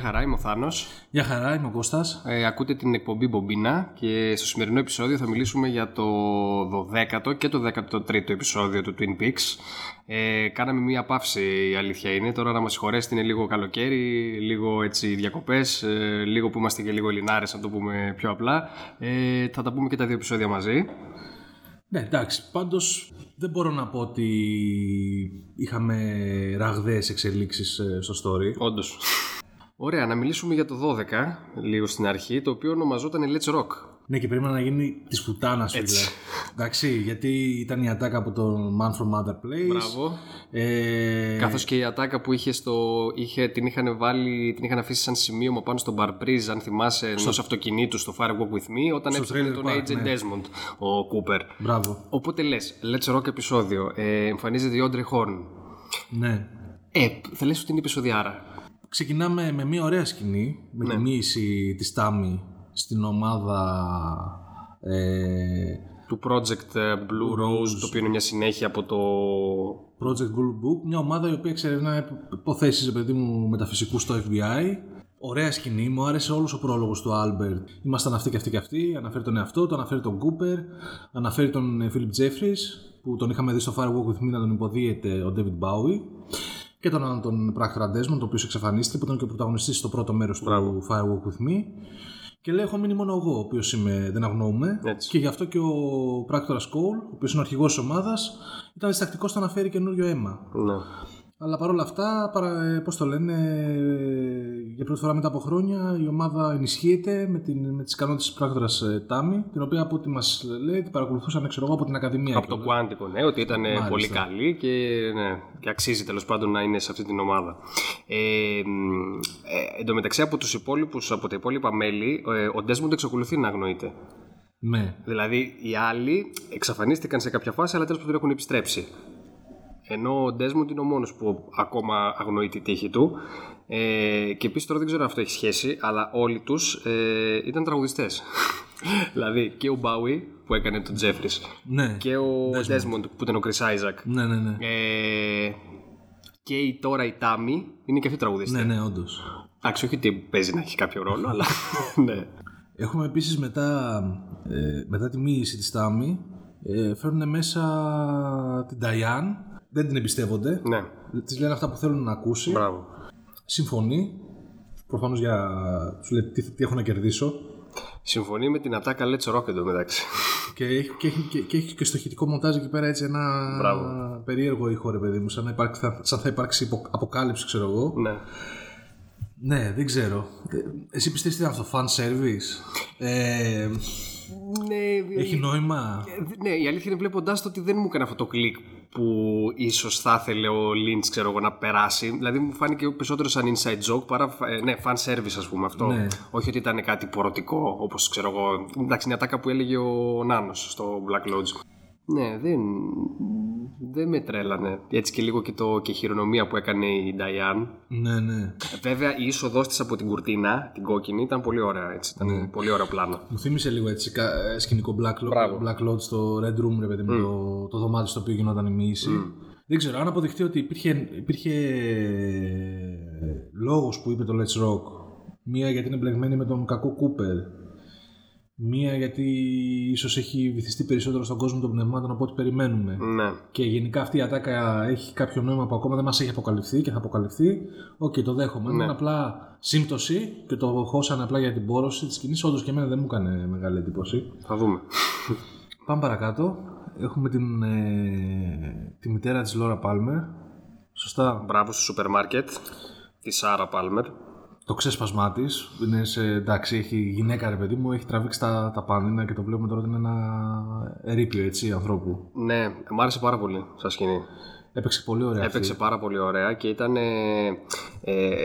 Γεια χαρά, είμαι ο Θάνος. Γεια χαρά, είμαι ο Κώστας. Ε, ακούτε την εκπομπή Μπομπίνα και στο σημερινό επεισόδιο θα μιλήσουμε για το 12ο και το 13ο επεισόδιο του Twin Peaks. Ε, κάναμε μία παύση, η αλήθεια είναι. Τώρα να μας συγχωρέσετε είναι λίγο καλοκαίρι, λίγο έτσι διακοπές, ε, λίγο που είμαστε και λίγο ελληνάρες, να το πούμε πιο απλά. Ε, θα τα πούμε και τα δύο επεισόδια μαζί. Ναι, εντάξει. Πάντως δεν μπορώ να πω ότι είχαμε ραγδαίες εξελίξεις ε, στο story. Όντως. Ωραία, να μιλήσουμε για το 12 λίγο στην αρχή, το οποίο ονομαζόταν Let's Rock. Ναι, και περίμενα να γίνει της φουτάνα φίλε. Εντάξει, γιατί ήταν η ατάκα από τον Man from Other Place. Μπράβο. Ε... Καθώς και η ατάκα που είχε στο. Είχε, την, είχαν βάλει, την είχαν αφήσει σαν σημείωμα πάνω στον Barbreeze, αν θυμάσαι, ενός αυτοκινήτου στο Fire Walk with Me, όταν Στο έψαχνε Trailer τον Park, Agent ναι. Desmond, ο Cooper. Μπράβο. Οπότε λες, Let's Rock επεισόδιο. Ε, εμφανίζεται η Audrey Horn. Ναι. Ε, θα λες ότι είναι επεισοδιάρα. Ξεκινάμε με μια ωραία σκηνή, με Ναι. τη μοίηση της Τάμι στην ομάδα... Ε, Του Project ε, Blue Rose, το οποίο είναι μια συνέχεια από το. Project Blue Book, μια ομάδα η οποία εξερευνά υποθέσεις ρε παιδί μου μεταφυσικούς στο FBI. Ωραία σκηνή, μου άρεσε όλος ο πρόλογος του Albert. Ήμασταν αυτοί και αυτοί και αυτοί, αναφέρει τον εαυτό του, αναφέρει τον Cooper, αναφέρει τον ε, Philip Jeffries, που τον είχαμε δει στο Firewalk with Me να τον υποδίεται ο David Bowie. Και τον άλλον τον πράκτορα Desmond, ο οποίος εξαφανίστηκε, που ήταν και ο πρωταγωνιστής στο πρώτο μέρος του Firewalk with Me. Και λέει: Έχω μείνει μόνο εγώ, ο οποίος δεν αγνοούμε. Έτσι. Και γι' αυτό και ο πράκτορα Cole, ο οποίος είναι ο αρχηγός της ομάδας, ήταν διστακτικός στο να φέρει καινούριο αίμα. Ναι. Αλλά παρόλα αυτά, παρα, ε, πώς το λένε, ε, για πρώτη φορά μετά από χρόνια η ομάδα ενισχύεται με, την, με τις ικανότητες της πράκτορας ε, Τάμι, την οποία από ό,τι μας λέει την παρακολουθούσαν ξέρω εγώ από την Ακαδημία. Από το κιόλας. Quantico, ναι, ότι ήταν ε, Μάλιστα. πολύ καλή και, ναι, και αξίζει τέλος πάντων να είναι σε αυτή την ομάδα. Ε, μ, ε, εν τω μεταξύ από, τους υπόλοιπους, από τα υπόλοιπα μέλη, ε, ο Desmond εξακολουθεί να αγνοείται. Ναι, Δηλαδή οι άλλοι εξαφανίστηκαν σε κάποια φάση, αλλά τέλος πάντων έχουν επιστρέψει. Ενώ ο Desmond είναι ο μόνος που ακόμα αγνοεί τη τύχη του. Ε, και επίσης τώρα δεν ξέρω αν αυτό έχει σχέση, αλλά όλοι τους ε, ήταν τραγουδιστές. δηλαδή και ο Bowie που έκανε τον Jeffries ναι, και ο Desmond, που ήταν ο Chris Isaac. ναι, ναι, ναι, Ε, και η, τώρα η Τάμι είναι και αυτή τραγουδίστρια. ναι, ναι, όντως. Εντάξει, όχι ότι παίζει να έχει κάποιο ρόλο, αλλά. ναι. Έχουμε επίσης μετά, ε, μετά τη μοίηση της Τάμι, ε, φέρνουν μέσα την Diane, δεν την εμπιστεύονται, ναι, της λένε αυτά που θέλουν να ακούσει, μπράβο. συμφωνεί, προφανώς για, τους λέει τι, τι έχω να κερδίσω, Συμφωνεί με την ατάκα Let's Rock εντωμεταξύ. Και έχει και, έχει, και, και έχει και στοχητικό μοντάζ εκεί πέρα έτσι ένα Μπράβο. περίεργο ήχο ρε παιδί μου, σαν, να υπάρξει, θα, σαν θα υπάρξει υπο- αποκάλυψη ξέρω εγώ. ναι. Ναι, δεν ξέρω. Ε, Εσύ πιστεύεις τι είναι αυτό, fan service; Ε, Ναι, έχει νόημα; ναι, η αλήθεια είναι βλέποντά το ότι δεν μου έκανε αυτό το κλικ που ίσως θα ήθελε ο Lynch ξέρω εγώ, να περάσει. Δηλαδή μου φάνηκε περισσότερο σαν inside joke παρά ε, ναι, fan service, ας πούμε αυτό. Ναι. Όχι ότι ήταν κάτι πορωτικό, όπως ξέρω εγώ. Εντάξει, είναι η ατάκα που έλεγε ο Νάνος στο Black Lodge. Ναι, δεν, δεν με τρέλανε. Έτσι και λίγο και, το, και η χειρονομία που έκανε η Diane. Ναι, ναι. Βέβαια, η είσοδός της από την κουρτίνα, την κόκκινη, ήταν πολύ ωραία. Έτσι. Ήταν πολύ ωραίο πλάνο. Μου θύμισε λίγο έτσι κα- ε, σκηνικό Black, Lodge, Μπράβο. Black Lodge στο Red Room, ρε παιδί μου, το, το δωμάτιο στο οποίο γινόταν η μοίηση. Δεν ξέρω, αν αποδειχτεί ότι υπήρχε, υπήρχε λόγος που είπε το Let's Rock, μία γιατί είναι μπλεγμένη με τον κακό Cooper, μία γιατί ίσως έχει βυθιστεί περισσότερο στον κόσμο των πνευμάτων από ό,τι περιμένουμε. Ναι. Και γενικά αυτή η ατάκα έχει κάποιο νόημα που ακόμα δεν μας έχει αποκαλυφθεί και θα αποκαλυφθεί. Οκ, το δέχομαι. Είναι απλά σύμπτωση και το χώσανε απλά για την πόρωση της σκηνής. Όντως και εμένα δεν μου έκανε μεγάλη εντύπωση. Θα δούμε. Πάμε παρακάτω. Έχουμε την, ε, τη μητέρα της Λόρα Πάλμερ. Σωστά. Μπράβο στο σούπερ μάρκετ. Τη Σάρα Πάλμερ. Το ξέσπασμά της. Είναι σε, εντάξει, έχει γυναίκα ρε παιδί μου, έχει τραβήξει τα, τα πάνινα και το βλέπουμε τώρα ότι είναι ένα ερείπιο έτσι ανθρώπου. Ναι, μου άρεσε πάρα πολύ σαν σκηνή. Έπαιξε πολύ ωραία. αυτή. Έπαιξε πάρα πολύ ωραία και ήταν ε, ε,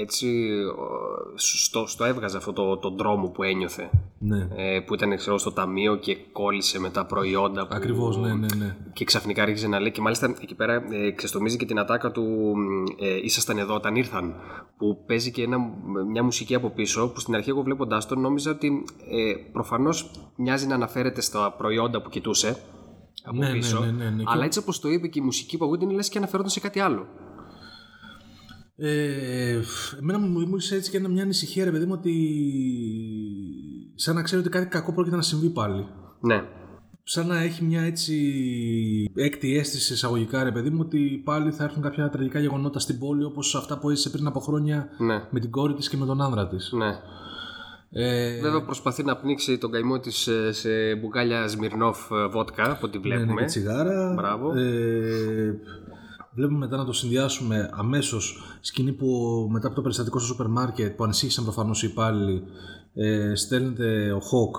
έτσι ο- στο, στο έβγαζε αυτό το, το δρόμο που ένιωθε Ναι. ε, που ήταν ξέρω, στο ταμείο και κόλλησε με τα προϊόντα που, Ακριβώς, ναι, ναι, ναι. και ξαφνικά άρχισε να λέει και μάλιστα εκεί πέρα ε, ξεστομίζει και την ατάκα του ε, ήσασταν εδώ όταν ήρθαν που παίζει και ένα, μια μουσική από πίσω που στην αρχή εγώ βλέποντάς τον νόμιζα ότι ε, προφανώς μοιάζει να αναφέρεται στα προϊόντα που κοιτούσε από Ναι, ναι, πίσω ναι, ναι, ναι. αλλά έτσι όπως το είπε και η μουσική που ακούγεται είναι λες και αναφέρονταν σε κάτι άλλο Ε, εμένα μου μου είσαι έτσι και ένα- μια ανησυχία, ρε παιδί μου, ότι σαν να ξέρω ότι κάτι κακό πρόκειται να συμβεί πάλι. Ναι. Σαν να έχει μια έτσι έκτη αίσθηση εισαγωγικά, ρε παιδί μου, ότι πάλι θα έρθουν κάποια τραγικά γεγονότα στην πόλη όπως αυτά που έζησε πριν από χρόνια Ναι. με την κόρη της και με τον άνδρα της. Ναι. Ε, Βέβαια προσπαθεί να πνίξει τον καημό της ε, σε μπουκάλια Σμυρνόφ ε, βότκα από ό,τι ναι, ναι, βλέπουμε. και τσιγάρα. Μπράβο. Ε, βλέπουμε μετά να το συνδυάσουμε αμέσως σκηνή που μετά από το περιστατικό στο σούπερ μάρκετ που ανησύχησαν προφανώς οι υπάλληλοι ε, στέλνεται ο Χοκ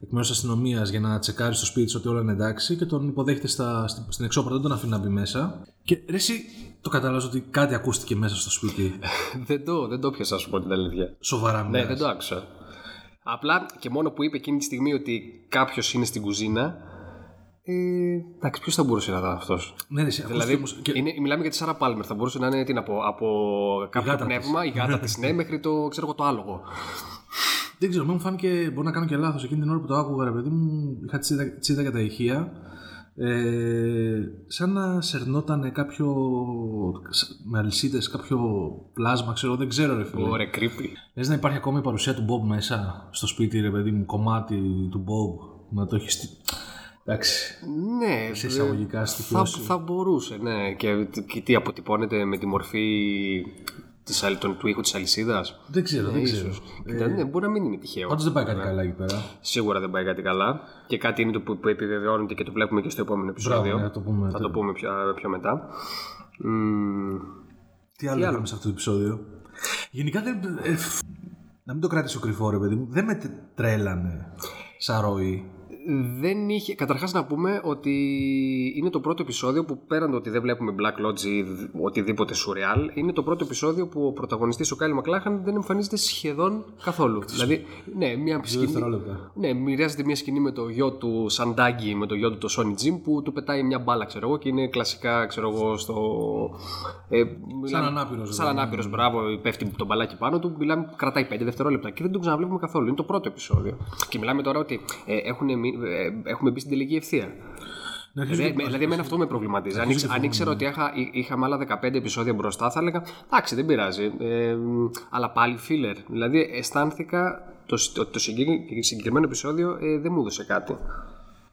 εκ μέρους της αστυνομίας για να τσεκάρεις στο σπίτι της ότι όλα είναι εντάξει και τον υποδέχεται στα, στην, στην εξώπορτα, δεν τον αφήνει να μπει μέσα. Και ρε εσύ το καταλάβεις ότι κάτι ακούστηκε μέσα στο σπίτι. δεν, το, δεν το πιάσα, να σου πω την αλήθεια. Σοβαρά Ναι, μιλάς. δεν το άκουσα. Απλά και μόνο που είπε εκείνη τη στιγμή ότι κάποιος είναι στην κουζίνα. Ε, εντάξει, ποιος θα μπορούσε να ήταν αυτός; Ναι, ρε, εσύ, ακούστηκε Δηλαδή, όμως και- είναι, μιλάμε για τη Σάρα Πάλμερ. Θα μπορούσε να είναι τι να πω, από κάποιο γάτα πνεύμα, η γάτα τη, ναι, μέχρι το, ξέρω εγώ, το άλογο. Δεν ξέρω, μου φάνηκε, μπορεί να κάνω και λάθος, εκείνη την ώρα που το άκουγα, ρε παιδί μου, είχα τσίδα, τσίδα για τα ηχεία, ε, σαν να σερνόταν κάποιο, με αλυσίδες, κάποιο πλάσμα, ξέρω, δεν ξέρω ρε φίλε. Ωραία, creepy. Λες να υπάρχει ακόμα η παρουσία του Μπομπ μέσα στο σπίτι, ρε παιδί μου, κομμάτι του Μπομπ, να το έχεις στη... Εντάξει, Ναι, σε ε, εισαγωγικά θα, στοιχειώσει. θα μπορούσε, ναι. Και, και τι αποτυπώνεται με τη μορφή της, αλ- των- του ήχου της αλυσίδας. Δεν ξέρω, δεν ξέρω. Κοίτα, ναι, μπορεί να μην είναι τυχαίο. Πάντως δεν πάει κάτι καλά εκεί πέρα. Σίγουρα δεν πάει κάτι καλά. Και κάτι είναι το που, που επιβεβαιώνεται και το βλέπουμε και στο επόμενο επεισόδιο. ναι, θα το πούμε. Θα το πούμε πιο, πιο μετά. Μμμ, Τι άλλο είχαμε σε αυτό το επεισόδιο; Γενικά δεν. ε, φ, να μην το κρατήσω κρυφό, ρε παιδί μου. Δεν με τε- τρέλανε σαν ροή. Δεν είχε. Καταρχάς να πούμε ότι είναι το πρώτο επεισόδιο που πέραν το ότι δεν βλέπουμε Black Lodge ή δ- οτιδήποτε σουρεάλ, είναι το πρώτο επεισόδιο που ο πρωταγωνιστής ο Κάιλ Μακλάχαν δεν εμφανίζεται σχεδόν καθόλου. δηλαδή, ναι, μια σκηνή. δευτερόλεπτα. Ναι, μοιράζεται μια σκηνή με το γιο του Σαντάγκη, με το γιο του το Sony Jim που του πετάει μια μπάλα, ξέρω εγώ, και είναι κλασικά, ξέρω εγώ, στο. Ε, μιλάμε- ανάπηρος, Σαν δηλαδή. ανάπηρος, μπράβο, πέφτει το μπαλάκι πάνω του. Μιλάμε, κρατάει 5 δευτερόλεπτα και δεν τον ξαναβλέπουμε καθόλου. Είναι το πρώτο επεισόδιο. Και μιλάμε τώρα ότι ε, έχουν, μει- ε, έχουμε μπει στην τελική ευθεία. Να αρχίσω Δηλαδή, και- δηλαδή, εμένα αυτό με προβληματίζει. Αν, ήξε- αν ήξερα ότι είχα, εί- είχαμε άλλα 15 επεισόδια μπροστά, θα έλεγα εντάξει, δεν πειράζει. Ε, αλλά πάλι filler. Δηλαδή, αισθάνθηκα το, σ- ότι το συγκεκρι- συγκεκριμένο επεισόδιο ε, δεν μου έδωσε κάτι.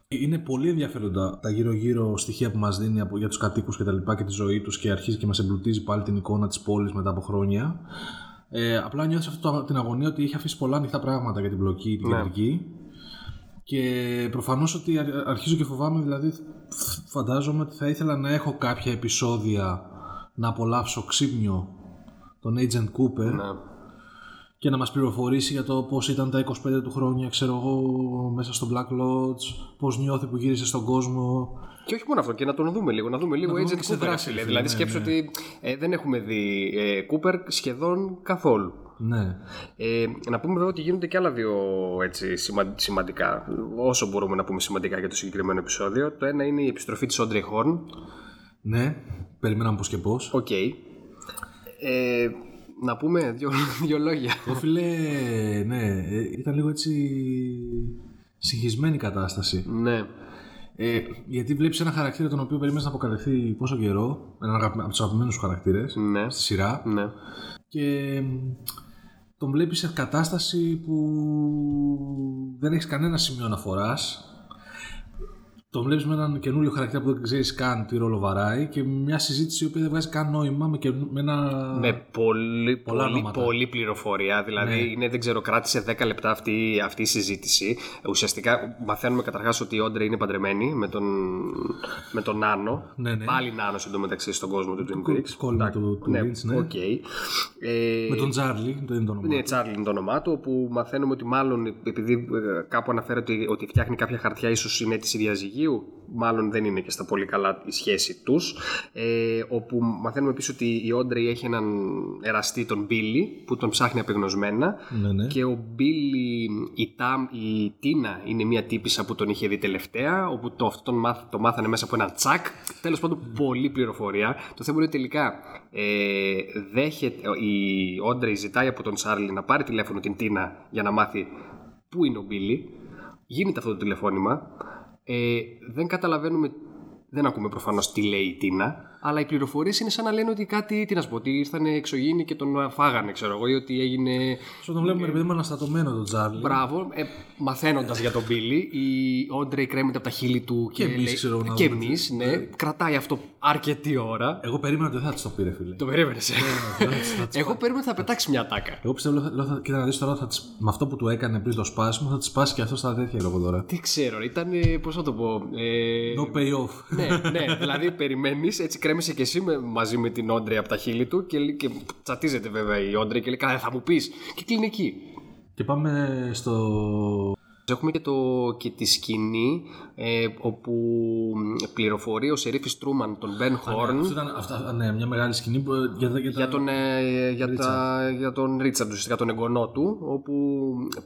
Είναι πολύ ενδιαφέροντα τα γύρω-γύρω στοιχεία που μας δίνει από, για τους κατοίκους και τα λοιπά και τη ζωή τους και αρχίζει και μας εμπλουτίζει πάλι την εικόνα της πόλης μετά από χρόνια. Ε, απλά νιώθω αυτή το- την αγωνία ότι έχει αφήσει πολλά ανοιχτά πράγματα για την μπλοκή, την Ναι. Κεντρική. Και προφανώς ότι αρ- αρχίζω και φοβάμαι, δηλαδή φ- φαντάζομαι ότι θα ήθελα να έχω κάποια επεισόδια να απολαύσω ξύπνιο τον Agent Cooper Ναι. και να μας πληροφορήσει για το πώς ήταν τα 25 του χρόνια, ξέρω εγώ, μέσα στο Black Lodge, πώς νιώθει που γύρισε στον κόσμο. Και όχι μόνο αυτό, και να τον δούμε λίγο. Να δούμε λίγο δούμε Agent και σε Cooper. δράση, φίλε. φίλε, δηλαδή, ναι, σκέψου ναι. ότι ε, δεν έχουμε δει ε, Cooper σχεδόν καθόλου. Ναι. Ε, να πούμε βέβαια ότι γίνονται και άλλα δύο έτσι, σημα- σημαντικά, όσο μπορούμε να πούμε σημαντικά για το συγκεκριμένο επεισόδιο. Το ένα είναι η επιστροφή της Audrey Horn. Ναι, περιμέναμε πώς και πώς. Οκ. Ε, να πούμε δύο, δύο λόγια. Εγώ φίλε, ναι, ε, ήταν λίγο έτσι συγχυσμένη η κατάσταση. ναι. Ε, γιατί βλέπεις ένα χαρακτήρα τον οποίο περίμενες να αποκαλυφθεί πόσο καιρό, έναν αγαπη- από τους αγαπημένους σου χαρακτήρες Ναι. στη σειρά Ναι. και μ, τον βλέπεις σε κατάσταση που δεν έχεις κανένα σημείο αναφοράς τον βλέπεις με έναν καινούριο χαρακτήρα που δεν ξέρεις καν τι ρόλο βαράει και μια συζήτηση η οποία δεν βγάζει καν νόημα με, καινού- με ένα... Με πολύ, Πολλά πολύ, ονόματα. πολύ πληροφορία. Δηλαδή, Ναι. είναι, δεν ξέρω, κράτησε 10 λεπτά αυτή, αυτή η συζήτηση. Ουσιαστικά μαθαίνουμε καταρχάς ότι η Όντρε είναι παντρεμένη με τον, με τον Νάνο. Ναι, ναι. Πάλι Νάνο εντωμεταξύ στον κόσμο του Twin Peaks. κόλλημα του, του Ναι, Lynch, ναι. οκ. Ε, Με τον Τσάρλι, το είναι το όνομα. Ναι, Τσάρλι είναι το όνομά του, όπου μαθαίνουμε ότι μάλλον επειδή ε, κάπου αναφέρεται ότι, ότι φτιάχνει κάποια χαρτιά, ίσως είναι αίτηση διαζυγίου, μάλλον δεν είναι και στα πολύ καλά η σχέση τους. Ε, όπου μαθαίνουμε επίσης ότι η Όντρεϊ έχει έναν εραστή, τον Μπίλι, που τον ψάχνει απεγνωσμένα. Ναι, ναι. Και ο Μπίλι, η, Τάμ, η Τίνα είναι μια τύπησα που τον είχε δει τελευταία, όπου το, αυτό τον μάθ, το μάθανε μέσα από ένα τσακ. Τέλος πάντων, πολλή πληροφορία. Το θέμα είναι ότι τελικά ε, δέχεται, η Όντρεϊ ζητάει από τον Τσάρλι να πάρει τηλέφωνο την Τίνα για να μάθει πού είναι ο Μπίλι. Γίνεται αυτό το τηλεφώνημα. Ε, δεν καταλαβαίνουμε Δεν ακούμε προφανώς τι λέει η Τίνα, αλλά οι πληροφορίες είναι σαν να λένε ότι κάτι, τι να σου πω, ότι ήρθαν εξωγήινοι και τον φάγανε, ξέρω εγώ, ή ότι έγινε. Στο τον βλέπουμε, ρε παιδί μου, αναστατωμένο τον Τζάρλι. Μπράβο, ε, μαθαίνοντας για τον Μπίλι, η Όντρεϊ κρέμεται από τα χείλη του Και εμείς, λέει- ξέρω, να Και δούμε εμείς, ναι, κρατάει αυτό αρκετή ώρα. Εγώ περίμενα ότι δεν θα της το πήρε, φίλε. Το περίμενες. θα της- θα της- Εγώ περίμενα ότι θα πετάξει μια τάκα. Εγώ πιστεύω, λέω, λέω, θα- κοίτα να δεις τώρα, θα της, με αυτό που του έκανε πριν το σπάσιμο, θα της σπάσει και αυτό στα τέτοια λόγω τώρα. Τι ξέρω, ήταν. Πώς θα το πω. Ε, No payoff. ναι, ναι, δηλαδή περιμένεις, έτσι κρέμεσαι και εσύ με- μαζί με την Όντρεϊ από τα χείλη του και, λέει- και τσατίζεται βέβαια η Όντρεϊ και λέει Καλά, θα μου πει. Και κλείνει εκεί. και πάμε στο. Έχουμε και, το, και τη σκηνή ε, όπου πληροφορεί ο Σερίφης Τρούμαν τον Μπεν Χόρν Αυτό ήταν αυτά, ναι, μια μεγάλη σκηνή που, για, για, για τον, ε, για, τα, για τον Ρίτσαρντ, ουσιαστικά τον εγγονό του, όπου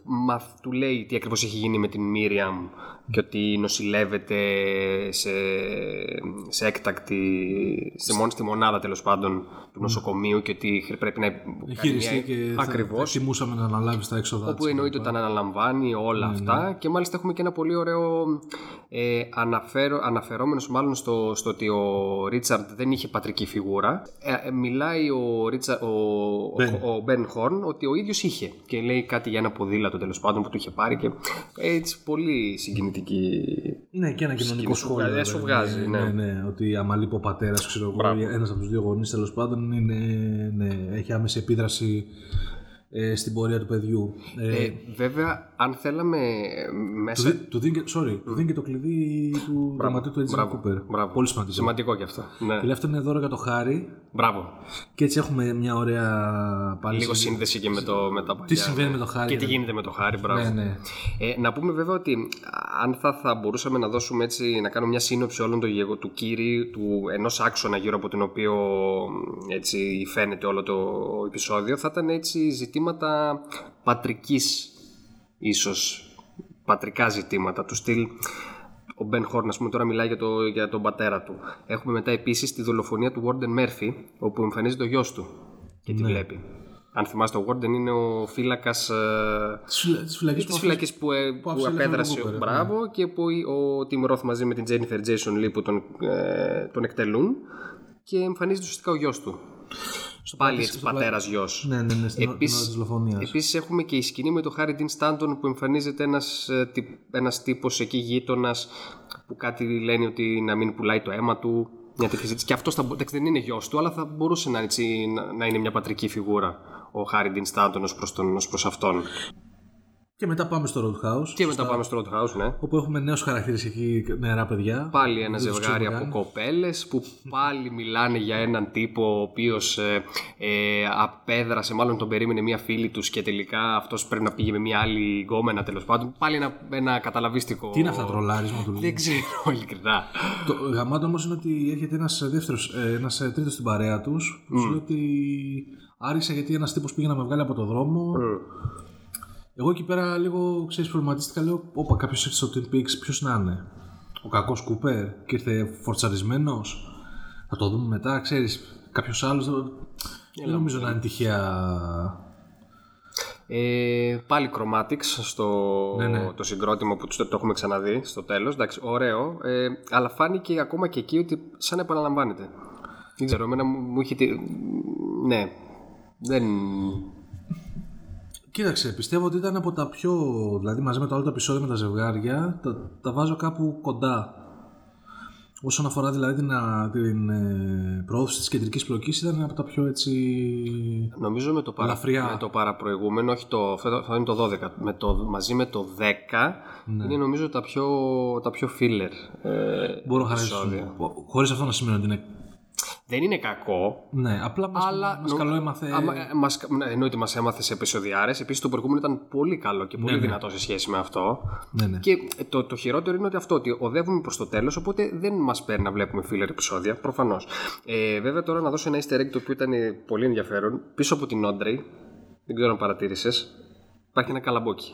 μαθ, του λέει τι ακριβώς έχει γίνει με την Μίριαμ και ότι νοσηλεύεται σε, σε έκτακτη, σε μόνο στη μονάδα τέλος πάντων του νοσοκομείου και ότι χρ- πρέπει να κάνει χειριστεί μια- και θα, ακριβώς θα τιμούσαμε να αναλάβεις τα έξοδα όπου της. εννοείται ότι τα αναλαμβάνει όλα αυτά και μάλιστα έχουμε και ένα πολύ ωραίο ε, αναφέρω, αναφερόμενος μάλλον στο, στο ότι ο Ρίτσαρντ δεν είχε πατρική φιγούρα ε, ε, μιλάει ο, Ρίτσα, ο, Ben. ο, ο Μπεν Χόρν ότι ο ίδιος είχε και λέει κάτι για ένα ποδήλατο τέλος πάντων που του είχε πάρει και έτσι πολύ συγκινητική Ναι, και ένα κοινωνικό σου σχόλιο. βγάζει, σου βέβαια. βγάζει, ναι. ναι, ναι, ότι άμα λείπει ο πατέρα, ξέρω εγώ, Μπράβο. ένας από τους δύο γονείς τέλος πάντων είναι, ναι, έχει άμεση επίδραση ε, στην πορεία του παιδιού. Ε, ε, βέβαια αν θέλαμε ε, του, μέσα δι- του, δίνει, και- sorry, του δίνει και το κλειδί του δραματίου του Έτζιν μπράβο, Κούπερ. μπράβο. Πολύ σημαντικό. σημαντικό και αυτό ναι. Και λέει αυτό είναι δώρο για το χάρι. μπράβο Και έτσι έχουμε μια ωραία πάλι. λίγο συζήτηση. σύνδεση και με, το, με τα παλιά Τι συμβαίνει με το χάρι. και τι γίνεται με το χάρι, μπράβο. Ναι, ναι. Ε, να πούμε βέβαια ότι αν θα, θα μπορούσαμε να δώσουμε έτσι, να κάνουμε μια σύνοψη όλων των γεγο, του κύριου, του ενός άξονα γύρω από τον οποίο έτσι φαίνεται όλο το επεισόδιο, θα ήταν έτσι ζητήματα πατρικής ίσως, πατρικά ζητήματα του στυλ ο Μπεν Χόρν, ας πούμε, τώρα μιλάει για, το, για τον πατέρα του. Έχουμε μετά επίσης τη δολοφονία του Warden Μέρφυ, όπου εμφανίζεται ο γιος του και τη βλέπει. Αν θυμάστε, ο Warden είναι ο φύλακας Της φυλακής της φυλακής που, ε, που, άφησε απέδρασε ελεύθερο ο τον Cooper, Μπράβο και που ο Tim Roth μαζί με την Jennifer Jason Lee που τον, ε, τον εκτελούν και εμφανίζεται ουσιαστικά ο γιος του. Πάλι έτσι, πατέρας γιος. Ναι, ναι, ναι, στην ώρα της δολοφονία. Επίσης έχουμε και η σκηνή με τον Χάρι Ντίν Στάντον που εμφανίζεται ένας, ε, τυ- ένας τύπος εκεί γείτονας που κάτι λένε ότι να μην πουλάει το αίμα του. Μια τέτοια συζήτηση. Και αυτό εντάξει, δεν είναι γιος του, αλλά θα μπορούσε να, έτσι, να, να είναι μια πατρική φιγούρα ο Χάρι Ντίν Στάντον ως προς, τον, ως προς αυτόν. Και μετά πάμε στο Roadhouse. Και μετά πάμε στο Roadhouse, ναι. Όπου έχουμε νέους χαρακτήρες εκεί, νεαρά παιδιά. Πάλι ένα Δεν τους ζευγάρι ξέρουμε από καν. κοπέλες που πάλι μιλάνε για έναν τύπο ο οποίος ε, ε, απέδρασε, μάλλον τον περίμενε μία φίλη τους και τελικά αυτός πρέπει να πήγε με μία άλλη γκόμενα τέλος πάντων. Πάλι ένα, ένα καταλαβίστικο. Τι είναι αυτά, τρολάρισμα του Δεν ξέρω, ειλικρινά. Το γαμάτο όμως είναι ότι έρχεται ένας δεύτερος, ένας τρίτος στην παρέα τους. Τους λέει ότι άρισα γιατί ένας τύπος πήγε να με βγάλει από το δρόμο. Εγώ εκεί πέρα λίγο ξέρεις, προβληματίστηκα. Λέω: Όπα, κάποιος έρθει στο Twin Peaks, ποιος να είναι; Ο κακός Κούπερ και ήρθε φορτσαρισμένος; Θα το δούμε μετά, ξέρεις. Κάποιος άλλος. Δεν νομίζω να είναι τυχαία. Ε, πάλι Chromatics στο Ναι, ναι. το συγκρότημα που το, το έχουμε ξαναδεί στο τέλος. Εντάξει, ωραίο. Ε, αλλά φάνηκε ακόμα και εκεί ότι σαν να επαναλαμβάνεται. Δεν ξέρω, εμένα μου, μου είχε... τη- Ναι, δεν... Κοίταξε, πιστεύω ότι ήταν από τα πιο. Δηλαδή, μαζί με το άλλο το επεισόδιο με τα ζευγάρια, τα, τα βάζω κάπου κοντά. Όσον αφορά δηλαδή την, α, την ε, προώθηση της κεντρικής πλοκής, ήταν από τα πιο έτσι. Νομίζω με το, παρα... Ελαφριά. με το παραπροηγούμενο, όχι το, αυτό θα είναι το 12, με το, μαζί με το 10 Ναι. είναι νομίζω τα πιο, τα πιο filler ε, Μπορώ να επεισόδια. χαρίσω. Χωρίς αυτό να σημαίνει ότι είναι. Δεν είναι κακό, Ναι, απλά μα αλλά μας καλό έμαθε. Άμα, ε, μας, ναι, εννοείται μας έμαθε σε επεισοδιάρες. Επίσης το προηγούμενο ήταν πολύ καλό και πολύ ναι. δυνατό σε σχέση με αυτό. Ναι, ναι. Και το, το χειρότερο είναι ότι αυτό, ότι οδεύουμε προς το τέλος, οπότε δεν μας παίρνει να βλέπουμε filler επεισόδια, προφανώς. Ε, βέβαια τώρα να δώσω ένα easter egg το οποίο ήταν πολύ ενδιαφέρον. Πίσω από την Όντρεϊ, δεν ξέρω αν παρατήρησες, υπάρχει ένα καλαμπόκι.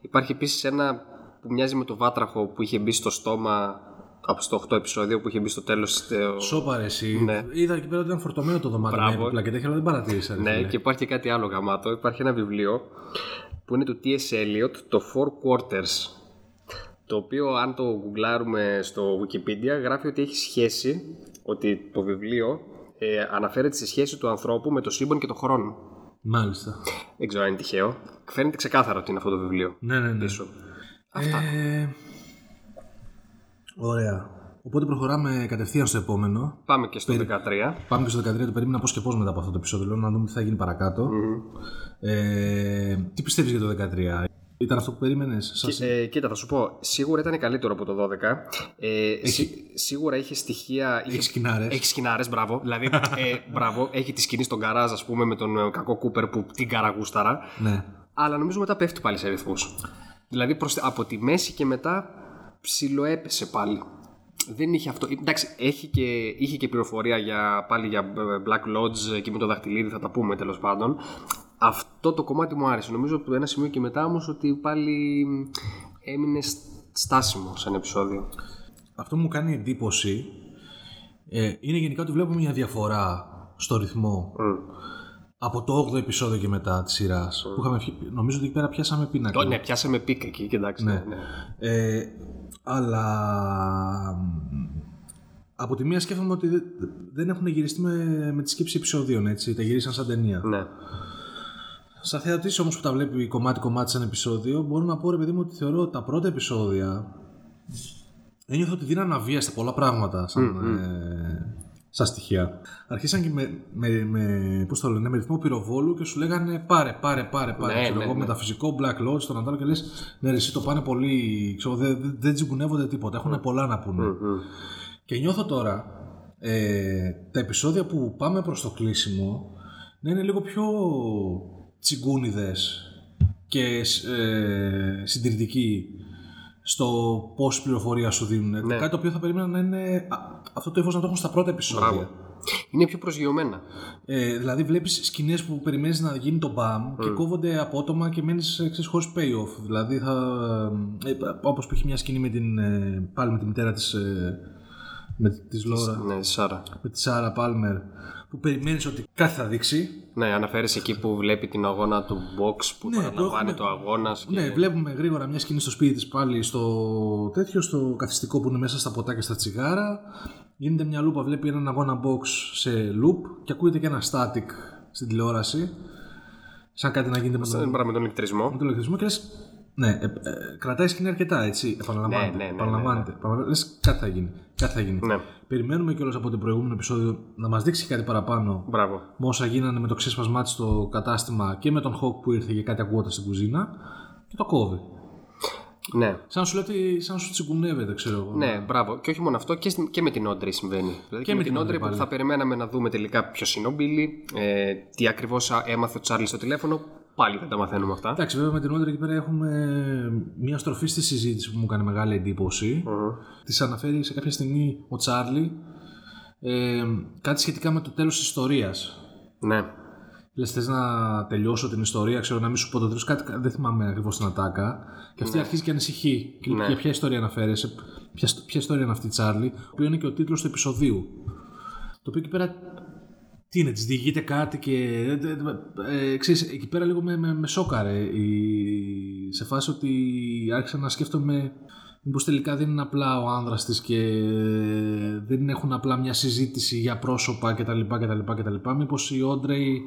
Υπάρχει επίσης ένα που μοιάζει με το βάτραχο που είχε μπει στο στόμα από στο 8 επεισόδιο που είχε μπει στο τέλος στο... Σόπαρε εσύ. Ναι. Είδα εκεί πέρα ότι ήταν φορτωμένο το δωμάτιο Μπράβο. με έπιπλα και τέτοια, αλλά δεν παρατήρησα. ρε Ναι, φίλε. και υπάρχει και κάτι άλλο γαμάτο. Υπάρχει ένα βιβλίο που είναι του T.S. Eliot, το Four Quarters. το οποίο αν το γκουγκλάρουμε στο Wikipedia γράφει ότι έχει σχέση, ότι το βιβλίο ε, αναφέρεται στη σχέση του ανθρώπου με το σύμπαν και το χρόνο. Μάλιστα. Δεν ξέρω αν είναι τυχαίο. Φαίνεται ξεκάθαρο ότι είναι αυτό το βιβλίο. Ναι, ναι, ναι. Πίσω. Αυτά. Ε, ωραία. Οπότε προχωράμε κατευθείαν στο επόμενο. Πάμε και στο 13. Πάμε και στο 13. Το περίμενα πώς και πώς μετά από αυτό το επεισόδιο. Λέω να δούμε τι θα γίνει παρακάτω. Ε, τι πιστεύεις για το 13, Ήταν αυτό που περίμενες, Κι- Ε, κοίτα, θα σου πω. Σίγουρα ήταν καλύτερο από το 12. Ε, σί- σίγουρα είχε στοιχεία. είχε- Έχει σκηνάρες. Έχεις σκηνάρες, μπράβο. Δηλαδή, ε, μπράβο, έχει τη σκηνή στον καράζ, ας πούμε, με τον ε, κακό Κούπερ που την καραγούσταρα. Ναι. Αλλά νομίζω μετά πέφτει πάλι σε ρυθμούς. Δηλαδή, προς, από τη μέση και μετά ψιλοέπεσε πάλι. Δεν είχε αυτό. Εντάξει, έχει και, είχε και πληροφορία για, πάλι για ε, Black Lodge και με το δαχτυλίδι, θα τα πούμε τέλος πάντων. Αυτό το κομμάτι μου άρεσε. Νομίζω από το ένα σημείο και μετά όμως ότι πάλι έμεινε στάσιμο σαν επεισόδιο. Αυτό που μου κάνει εντύπωση ε, είναι γενικά ότι βλέπουμε μια διαφορά στο ρυθμό από το 8ο επεισόδιο και μετά της σειράς. Που είχαμε, φυ- νομίζω ότι εκεί πέρα πιάσαμε πίνακα. Το, ναι, πιάσαμε peak εκεί, και εντάξει. Ναι. ναι. Ε, αλλά μ, από τη μία σκέφτομαι ότι δε- δεν έχουν γυριστεί με, με τη σκέψη επεισοδίων, έτσι. Τα γυρίσαν σαν ταινία. ναι. Σαν θεατής όμως που τα βλέπει κομμάτι-κομμάτι σαν επεισόδιο, μπορώ να πω ρε παιδί μου ότι θεωρώ ότι τα πρώτα επεισόδια ένιωθω ότι δίναν αβίαστα πολλά πράγματα σαν, ε, σαν στοιχεία. Αρχίσαν και με, με, με, πώς το λένε, με ρυθμό πυροβόλου και σου λέγανε πάρε, πάρε, πάρε, πάρε. Ναι, ξέρω ναι, εγώ, ναι. μεταφυσικό Black Lodge, τον Αντάρο και λες, ναι, ρε, εσύ το πάνε πολύ. Ξέρω, δεν, δεν, δεν τσιγκουνεύονται τίποτα. Έχουν πολλά να πούνε. Και νιώθω τώρα ε, τα επεισόδια που πάμε προς το κλείσιμο να είναι λίγο πιο τσιγκούνιδες και ε, συντηρητικοί στο πόση πληροφορία σου δίνουν. Κάτι το οποίο θα περίμενα να είναι α, αυτό το ύφος να το έχουν στα πρώτα επεισόδια. Μπράβο. Είναι πιο προσγειωμένα. Ε, δηλαδή βλέπεις σκηνές που περιμένεις να γίνει το μπαμ και κόβονται απότομα και μένεις ε, ξέρεις, χωρίς payoff. Δηλαδή θα... Ε, όπως που έχει μια σκηνή με την, ε, πάλι με τη μητέρα της, ε, με της Λόρα, Ναι, Σάρα. με τη Σάρα Πάλμερ που περιμένεις ότι κάτι θα δείξει. Ναι, αναφέρεσαι εκεί που βλέπει την αγώνα του box που Ναι, παραλαμβάνει το το αγώνας. Και... Ναι, βλέπουμε γρήγορα μια σκηνή στο σπίτι της πάλι στο τέτοιο, στο καθιστικό που είναι μέσα στα ποτά και στα τσιγάρα. Γίνεται μια λούπα, βλέπει έναν αγώνα box σε loop και ακούγεται και ένα static στην τηλεόραση. Σαν κάτι να γίνεται με τον, Δεν πράγμα με τον ηλεκτρισμό. με τον ηλεκτρισμό και λες, ναι, ε, ε, κρατάει σκηνή αρκετά έτσι. Επαναλαμβάνεται. Ναι, ναι, ναι, επαναλαμβάνεται. επαναλαμβάνεται. Λες, κάτι θα γίνει. Κάτι θα γίνει. Ναι, Περιμένουμε κιόλας από το προηγούμενο επεισόδιο να μας δείξει κάτι παραπάνω μπράβο. με όσα γίνανε με το ξέσπασμά της στο κατάστημα και με τον Hawk που ήρθε και κάτι ακούγονταν στην κουζίνα και το κόβει. Ναι. Σαν να σου λέει ότι σαν να σου τσιγκουνεύεται, ξέρω εγώ. Ναι, μπράβο. Και όχι μόνο αυτό, και, στην- και με την Όντρη συμβαίνει. Δηλαδή και, με την Όντρη που πάλι. θα περιμέναμε να δούμε τελικά ποιος είναι ο Μπίλι, ε, τι ακριβώς έμαθε ο Τσάρλι στο τηλέφωνο. Πάλι δεν τα μαθαίνουμε αυτά. Εντάξει, βέβαια με την Όντρη εκεί πέρα έχουμε μια στροφή στη συζήτηση που μου έκανε μεγάλη εντύπωση. Της αναφέρει σε κάποια στιγμή ο Τσάρλι ε, κάτι σχετικά με το τέλος της ιστορίας. Ναι. Λες θες να τελειώσω την ιστορία, ξέρω να μην σου πω το τέλος, κάτι, δεν θυμάμαι ακριβώς την ατάκα. Και αυτή αρχίζει και ανησυχεί. Και λέει, Ναι. για ποια ιστορία αναφέρεσαι, ποια, ποια ιστορία είναι αυτή, Τσάρλι, το οποίο είναι και ο τίτλος του επεισοδίου. Το οποίο εκεί πέρα, τι είναι, της διηγείται κάτι και, ε, ε, ε, ξέρεις, εκεί πέρα λίγο με, με, με σόκαρε, η, σε φάση ότι άρχισα να σκέφτομαι Μήπως τελικά δεν είναι απλά ο άνδρας της και δεν έχουν απλά μια συζήτηση για πρόσωπα κτλ. κτλ, κτλ. Μήπως η Όντρεϊ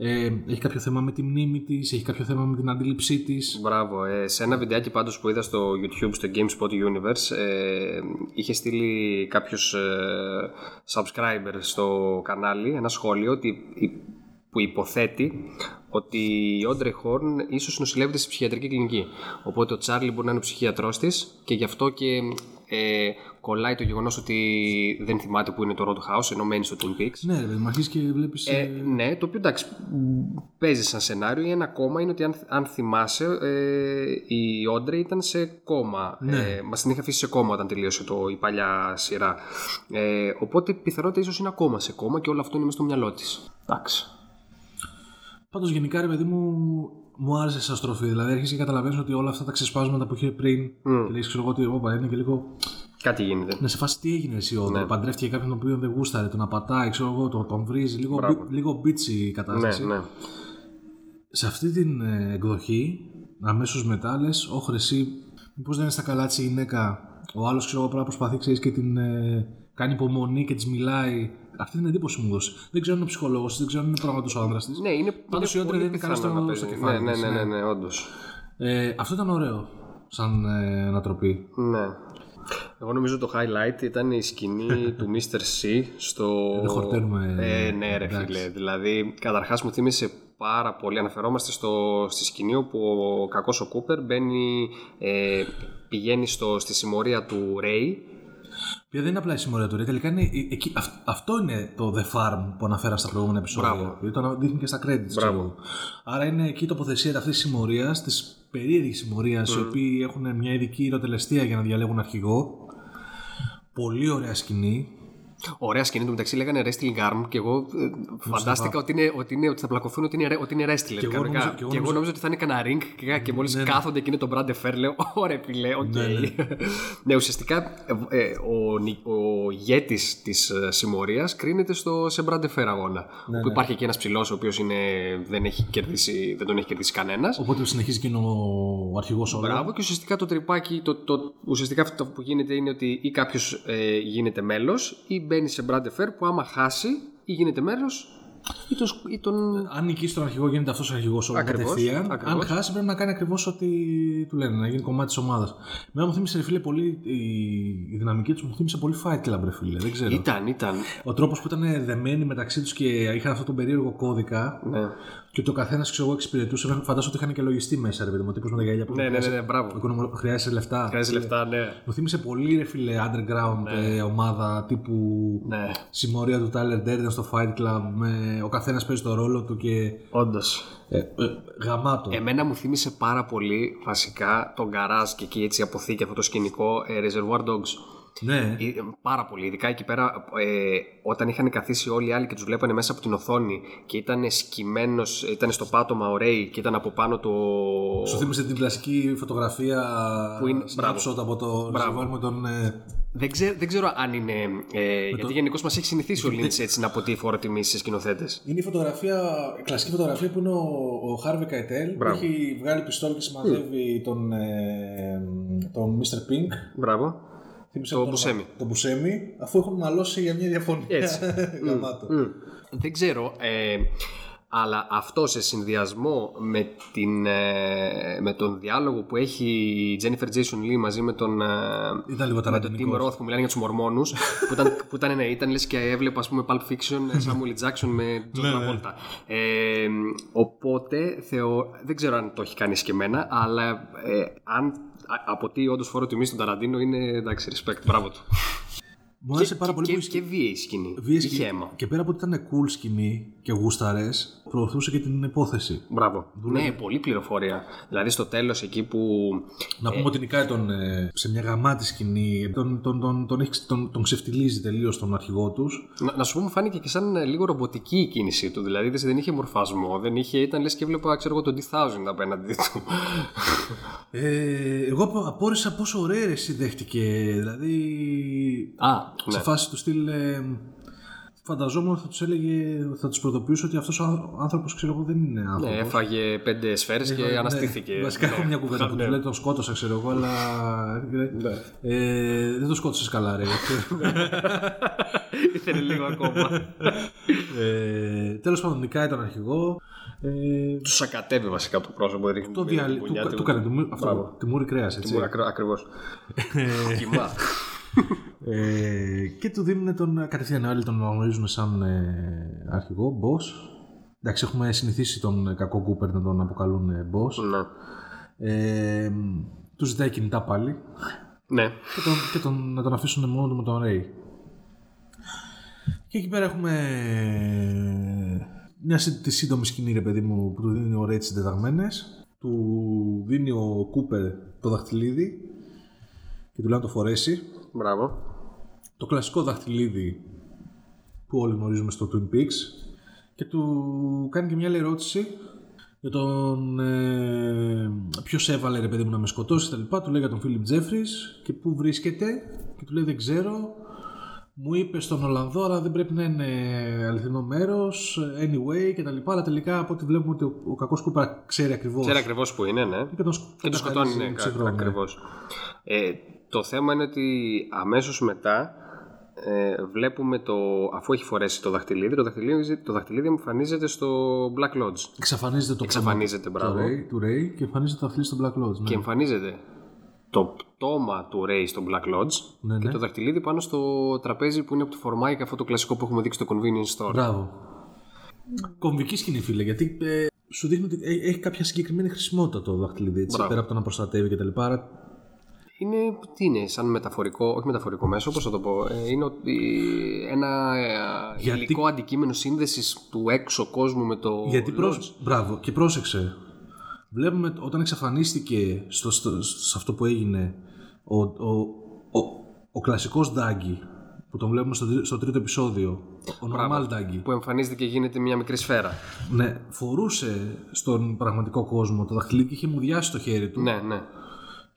ε, έχει κάποιο θέμα με τη μνήμη της, έχει κάποιο θέμα με την αντίληψή της. Μπράβο. Ε, σε ένα βιντεάκι πάντως που είδα στο YouTube, στο GameSpot Universe, ε, είχε στείλει κάποιος ε, subscriber στο κανάλι ένα σχόλιο ότι, που υποθέτει ότι η Όντρε Χόρν ίσως νοσηλεύεται στη ψυχιατρική κλινική. Οπότε ο Τσάρλι μπορεί να είναι ο ψυχιατρός της και γι' αυτό και ε, κολλάει το γεγονός ότι δεν θυμάται που είναι το Roadhouse ενώ μένει στο Twin Peaks. Ναι, ρε παιδί, μου αρχίζεις και βλέπεις... Ε, ε, ναι, το οποίο εντάξει παίζει σαν σενάριο. Ή ένα κόμμα είναι ότι αν, αν θυμάσαι, ε, η Όντρε ήταν σε κόμμα. Ναι. Ε, Μας την είχε αφήσει σε κόμμα όταν τελείωσε το, η παλιά σειρά. Ε, οπότε πιθανότητα ίσως είναι ακόμα σε κόμμα και όλο αυτό είναι μέσα στο μυαλό της. Εντάξει. Πάντως γενικά ρε παιδί μου μου άρεσε σαν στροφή. Δηλαδή αρχίζει και καταλαβαίνεις ότι όλα αυτά τα ξεσπάσματα που είχε πριν και λες ξέρω εγώ ότι όπα, είναι και λίγο Κάτι γίνεται. να σε φάσει τι έγινε εσύ Όντρε. Ναι. Παντρεύτηκε κάποιον τον οποίο δεν γούσταρε, τον απατάει, ξέρω εγώ, τον, τον βρίζει. Λίγο, Μπράβο. μπι- λίγο μπίτσι η Ναι, κατάσταση. ναι. σε αυτή την ε, εκδοχή, αμέσως μετά λες, όχι ρε εσύ, Μήπως δεν είναι στα καλά της η γυναίκα. Ο άλλος ξέρω εγώ πρέπει να προσπαθεί ξέρεις, και την ε, κάνει υπομονή και της μιλάει. Αυτή την εντύπωση μου δώσει. Δεν ξέρω αν είναι ψυχολόγος, δεν ξέρω αν είναι πραγματικό άντρα της. Ναι, είναι Πάντως η είναι άντρα πολύ δεν είναι καλά πιθανό στο- να στο παίζει. κεφάλι Ναι, της, ναι, ναι, ναι. ναι, όντως. Ε, αυτό ήταν ωραίο σαν ε, ανατροπή. Ναι. Εγώ νομίζω το highlight ήταν η σκηνή του Mr. C στο. Δεν χορταίνουμε, Ε, ναι, ρε εντάξει. φίλε. Δηλαδή, καταρχάς μου θύμισε πάρα πολύ. Αναφερόμαστε στο, στη σκηνή όπου ο κακός ο Κούπερ μπαίνει, ε, πηγαίνει στο, στη συμμορία του Ρέι. Ποια δεν είναι απλά η συμμορία του Ρέι. Τελικά είναι, η- εκεί, αυ- αυτό είναι το The Farm που αναφέρα στα προηγούμενα επεισόδια. Μπράβο. Γιατί το δείχνει και στα credits. ξέρω Μπράβο. εγώ. Άρα είναι εκεί η τοποθεσία αυτής της συμμορίας, της περίεργης συμμορίας, οι οποίοι έχουν μια ειδική ηρωτελεστία για να διαλέγουν αρχηγό. Πολύ ωραία σκηνή. Ωραία σκηνή του μεταξύ λέγανε wrestling arm και εγώ ε, φαντάστηκα ότι, είναι, ότι, είναι, ότι θα πλακωθούν ότι είναι, ρε- ότι είναι wrestler. Και εγώ κανονικά. νόμιζα- και εγώ και εγώ νόμιζα- νόμιζα ότι θα είναι κανένα ring και, και μόλις κάθονται και είναι το μπρα ντε φερ λέω ωραία φίλε, οκ. Ναι, ναι. ναι, ουσιαστικά ε, ε, ο, νι- ο ηγέτης της ε, συμμορίας κρίνεται στο, σε μπρα ντε φερ αγώνα. Ναι, όπου υπάρχει και ένας ψηλός ο οποίος είναι, δεν, έχει κερδίσει, δεν τον έχει κερδίσει κανένας. Οπότε συνεχίζει και είναι ο αρχηγός όλο. Μπράβο και ουσιαστικά το τρυπάκι, το, το, ουσιαστικά αυτό που γίνεται είναι ότι ή κάποιος ε, γίνεται μέλος ή μπαίνει σε μπρα ντε φερ που άμα χάσει ή γίνεται μέλος ή, το, σκ- ή τον. Αν νικήσει τον αρχηγό, γίνεται αυτός αρχηγός όλο Ακριβώς, κατευθείαν. ακριβώς. Αν χάσει, πρέπει να κάνει ακριβώς ό,τι του λένε, να γίνει κομμάτι της ομάδας. Μένα μου θύμισε, ρε φίλε, πολύ. Η, η δυναμική τους μου θύμισε πολύ Fight Club, ρε φίλε. Δεν ξέρω. Ήταν, ήταν. Ο τρόπος που ήταν δεμένοι μεταξύ τους και είχαν αυτόν τον περίεργο κώδικα Ναι, και ότι ο καθένας ξέρω εγώ εξυπηρετούσε. Φαντάζομαι ότι είχαν και λογιστή μέσα, ρε παιδί μου. Τύπος με τα γυαλιά που ναι, ναι, ναι, ναι, μπράβο. οικονομο- Χρειάζεσαι λεφτά. Χρειάζεται λεφτά, ναι. Μου θύμισε πολύ, ρε φίλε, underground ε, ομάδα τύπου Ναι, συμμορία του Tyler Durden στο Fight Club. Με, ο καθένας παίζει το ρόλο του και. όντως. Ε, ε, γαμάτο. Εμένα μου θύμισε πάρα πολύ βασικά τον γκαράζ και εκεί έτσι αποθήκη αυτό το σκηνικό ε, Reservoir Dogs. Ναι. Ε, Πάρα πολύ. Ειδικά εκεί πέρα, ε, όταν είχαν καθίσει όλοι οι άλλοι και τους βλέπανε μέσα από την οθόνη και ήταν σκυμμένος, ήταν στο πάτωμα ο Ρέι και ήταν από πάνω το. Σου θύμισε την κλασική φωτογραφία Που είναι- snapshot από το Μπράβο. Reservoir με τον. ε, Δεν, ξέρω, δεν ξέρω αν είναι. Ε, γιατί γενικώς μας έχει συνηθίσει ο Λίντ έτσι να αποτείει φόρο τιμή σε σκηνοθέτες. Είναι η φωτογραφία, η κλασική φωτογραφία που είναι ο, ο Harvey Keitel που Μπράβο. έχει βγάλει πιστόλι και σημαδεύει τον, ε, τον Mr. Pink. Μπράβο. Θύμισε Το όνομα. Buscemi. Το Buscemi, αφού έχουν μαλώσει για μια διαφωνία. Έτσι. Γαμάτο. Μμ. Δεν ξέρω. Ε, αλλά αυτό σε συνδυασμό με, την, ε, με τον διάλογο που έχει η Jennifer Jason Lee μαζί με τον, ε, Ήταν λίγο με τον Tim ταραντινικός. Roth που μιλάνε για τους Μορμόνους που ήταν, που ήταν, ναι, ήταν λες και έβλεπα ας πούμε Pulp Fiction ε, Samuel Jackson με John Ναι, ναι. Travolta ε, οπότε θεω, δεν ξέρω αν το έχει κάνει σκεμμένα αλλά ε, αν α- από τι όντως φόρο τιμή στον Ταραντίνο είναι εντάξει respect μπράβο του. Μου άρεσε πάρα πολύ και, που και, και βίαιη σκηνή. Βίαιες είχε σκηνή- αίμα. Και πέρα από ότι ήταν cool σκηνή και γούσταρες, προωθούσε και την υπόθεση. Μπράβο. Ναι, πολύ πληροφορία. Δηλαδή στο τέλος εκεί που. Να πούμε ότι νικάει τον, ε, σε μια γαμάτη σκηνή. Τον, τον, τον, τον, έχει- τον, τον ξεφτιλίζει τελείως τον αρχηγό τους. Να, να σου πω, μου φάνηκε και σαν ε, λίγο ρομποτική η κίνησή του. Δηλαδή δεν είχε μορφασμό, δεν είχε, ήταν λες και έβλεπα, ξέρω εγώ, τον D1000 απέναντι του. Ε, εγώ απο- απόρρισα πόσο ωραία ρε εσύ δέχτηκε. Δηλαδή. Α, Σε ναι. φάση του στυλ. Ε, φανταζόμουν ότι θα τους έλεγε, θα τους προειδοποιούσε ότι αυτός ο άνθρωπος, ξέρω εγώ, δεν είναι άνθρωπος. Ναι, έφαγε πέντε σφαίρες και αναστήθηκε. Ναι. Βασικά έχω Ναι. μια κουβέντα που Ναι. του λέει τον σκότωσα, ξέρω εγώ, αλλά. Ε, δεν το σκότωσες καλά, ρε. Ήθελε λίγο ακόμα. ε, Τέλος πάντων, νικάει τον αρχηγό. Ε, τους σακατεύει βασικά το πρόσωπο. ρίχνει το την διαλύ... μπουνιά του, του έκανε του, αυτό, Μπράβο. τη μούρη κρέας, έτσι. Ακριβώς. Κοιμά. Ε, και του δίνουν τον κατευθείαν άλλοι τον αναγνωρίζουν σαν ε, αρχηγό, boss. Εντάξει, έχουμε συνηθίσει τον κακό Κούπερ να τον αποκαλούν ε, boss. Ναι. Ε, του ζητάει κινητά πάλι Ναι. και, τον, και τον, να τον αφήσουν μόνο του με τον Ray. Και εκεί πέρα έχουμε ε, μια σύ- τη σύντομη σκηνή, ρε παιδί μου, που του δίνει ο Ray τις συντεταγμένες. Του δίνει ο Κούπερ το δαχτυλίδι και του λέει να το φορέσει. Μπράβο. το κλασικό δαχτυλίδι που όλοι γνωρίζουμε στο Twin Peaks και του κάνει και μια άλλη ερώτηση για τον ε, ποιος έβαλε ρε παιδί μου να με σκοτώσει τα λοιπά του λέει για τον Φίλιπ Τζέφρις και πού βρίσκεται και του λέει δεν ξέρω Μου είπε στον Ολλανδό, αλλά δεν πρέπει να είναι αληθινό μέρος, anyway και τα λοιπά. Αλλά τελικά από ό,τι βλέπουμε ότι ο, ο κακός Κούπρα ξέρει ακριβώς. Ξέρει ακριβώς που είναι, ναι. Και τον, σκ- Και το σκοτώνει, ναι, ξεχρό, ναι. ακριβώς. Ε, το θέμα είναι ότι αμέσως μετά ε, βλέπουμε το. αφού έχει φορέσει το δαχτυλίδι, το δαχτυλίδι, το δαχτυλίδι εμφανίζεται στο Black Lodge. Εξαφανίζεται το Εξαφανίζεται, πτώμα μπράβο. του Ray, του Ray και εμφανίζεται το αθλή στο Black Lodge. Ναι. Και εμφανίζεται το πτώμα του Ray στο Black Lodge Ναι, και ναι. το δαχτυλίδι πάνω στο τραπέζι που είναι από το φορμάκι αυτό το κλασικό που έχουμε δείξει στο convenience store. Μπράβο. Κομβική σκηνή, φίλε, γιατί ε, σου δείχνει ότι έ- έχει κάποια συγκεκριμένη χρησιμότητα το δαχτυλίδι. Έτσι, Μπράβο. πέρα από το να προστατεύει κτλ. Άρα Είναι, τι είναι, σαν μεταφορικό, όχι μεταφορικό μέσο, πώς θα το πω. Ε, είναι ότι ένα ε, Γιατί- υλικό αντικείμενο σύνδεσης του έξω κόσμου με το Γιατί lodge. πρόσ... Μπράβο, και πρόσεξε. Βλέπουμε όταν εξαφανίστηκε στο, στο- σε αυτό που έγινε ο, ο, ο, ο κλασικός Ντάγκη που τον βλέπουμε στο, τρί- στο τρίτο επεισόδιο. Ο normal Ντάγκη. που εμφανίζεται και γίνεται μια μικρή σφαίρα. Ναι, φορούσε στον πραγματικό κόσμο το δαχτυλίδι και είχε μουδιάσει το χέρι του Ναι, ναι.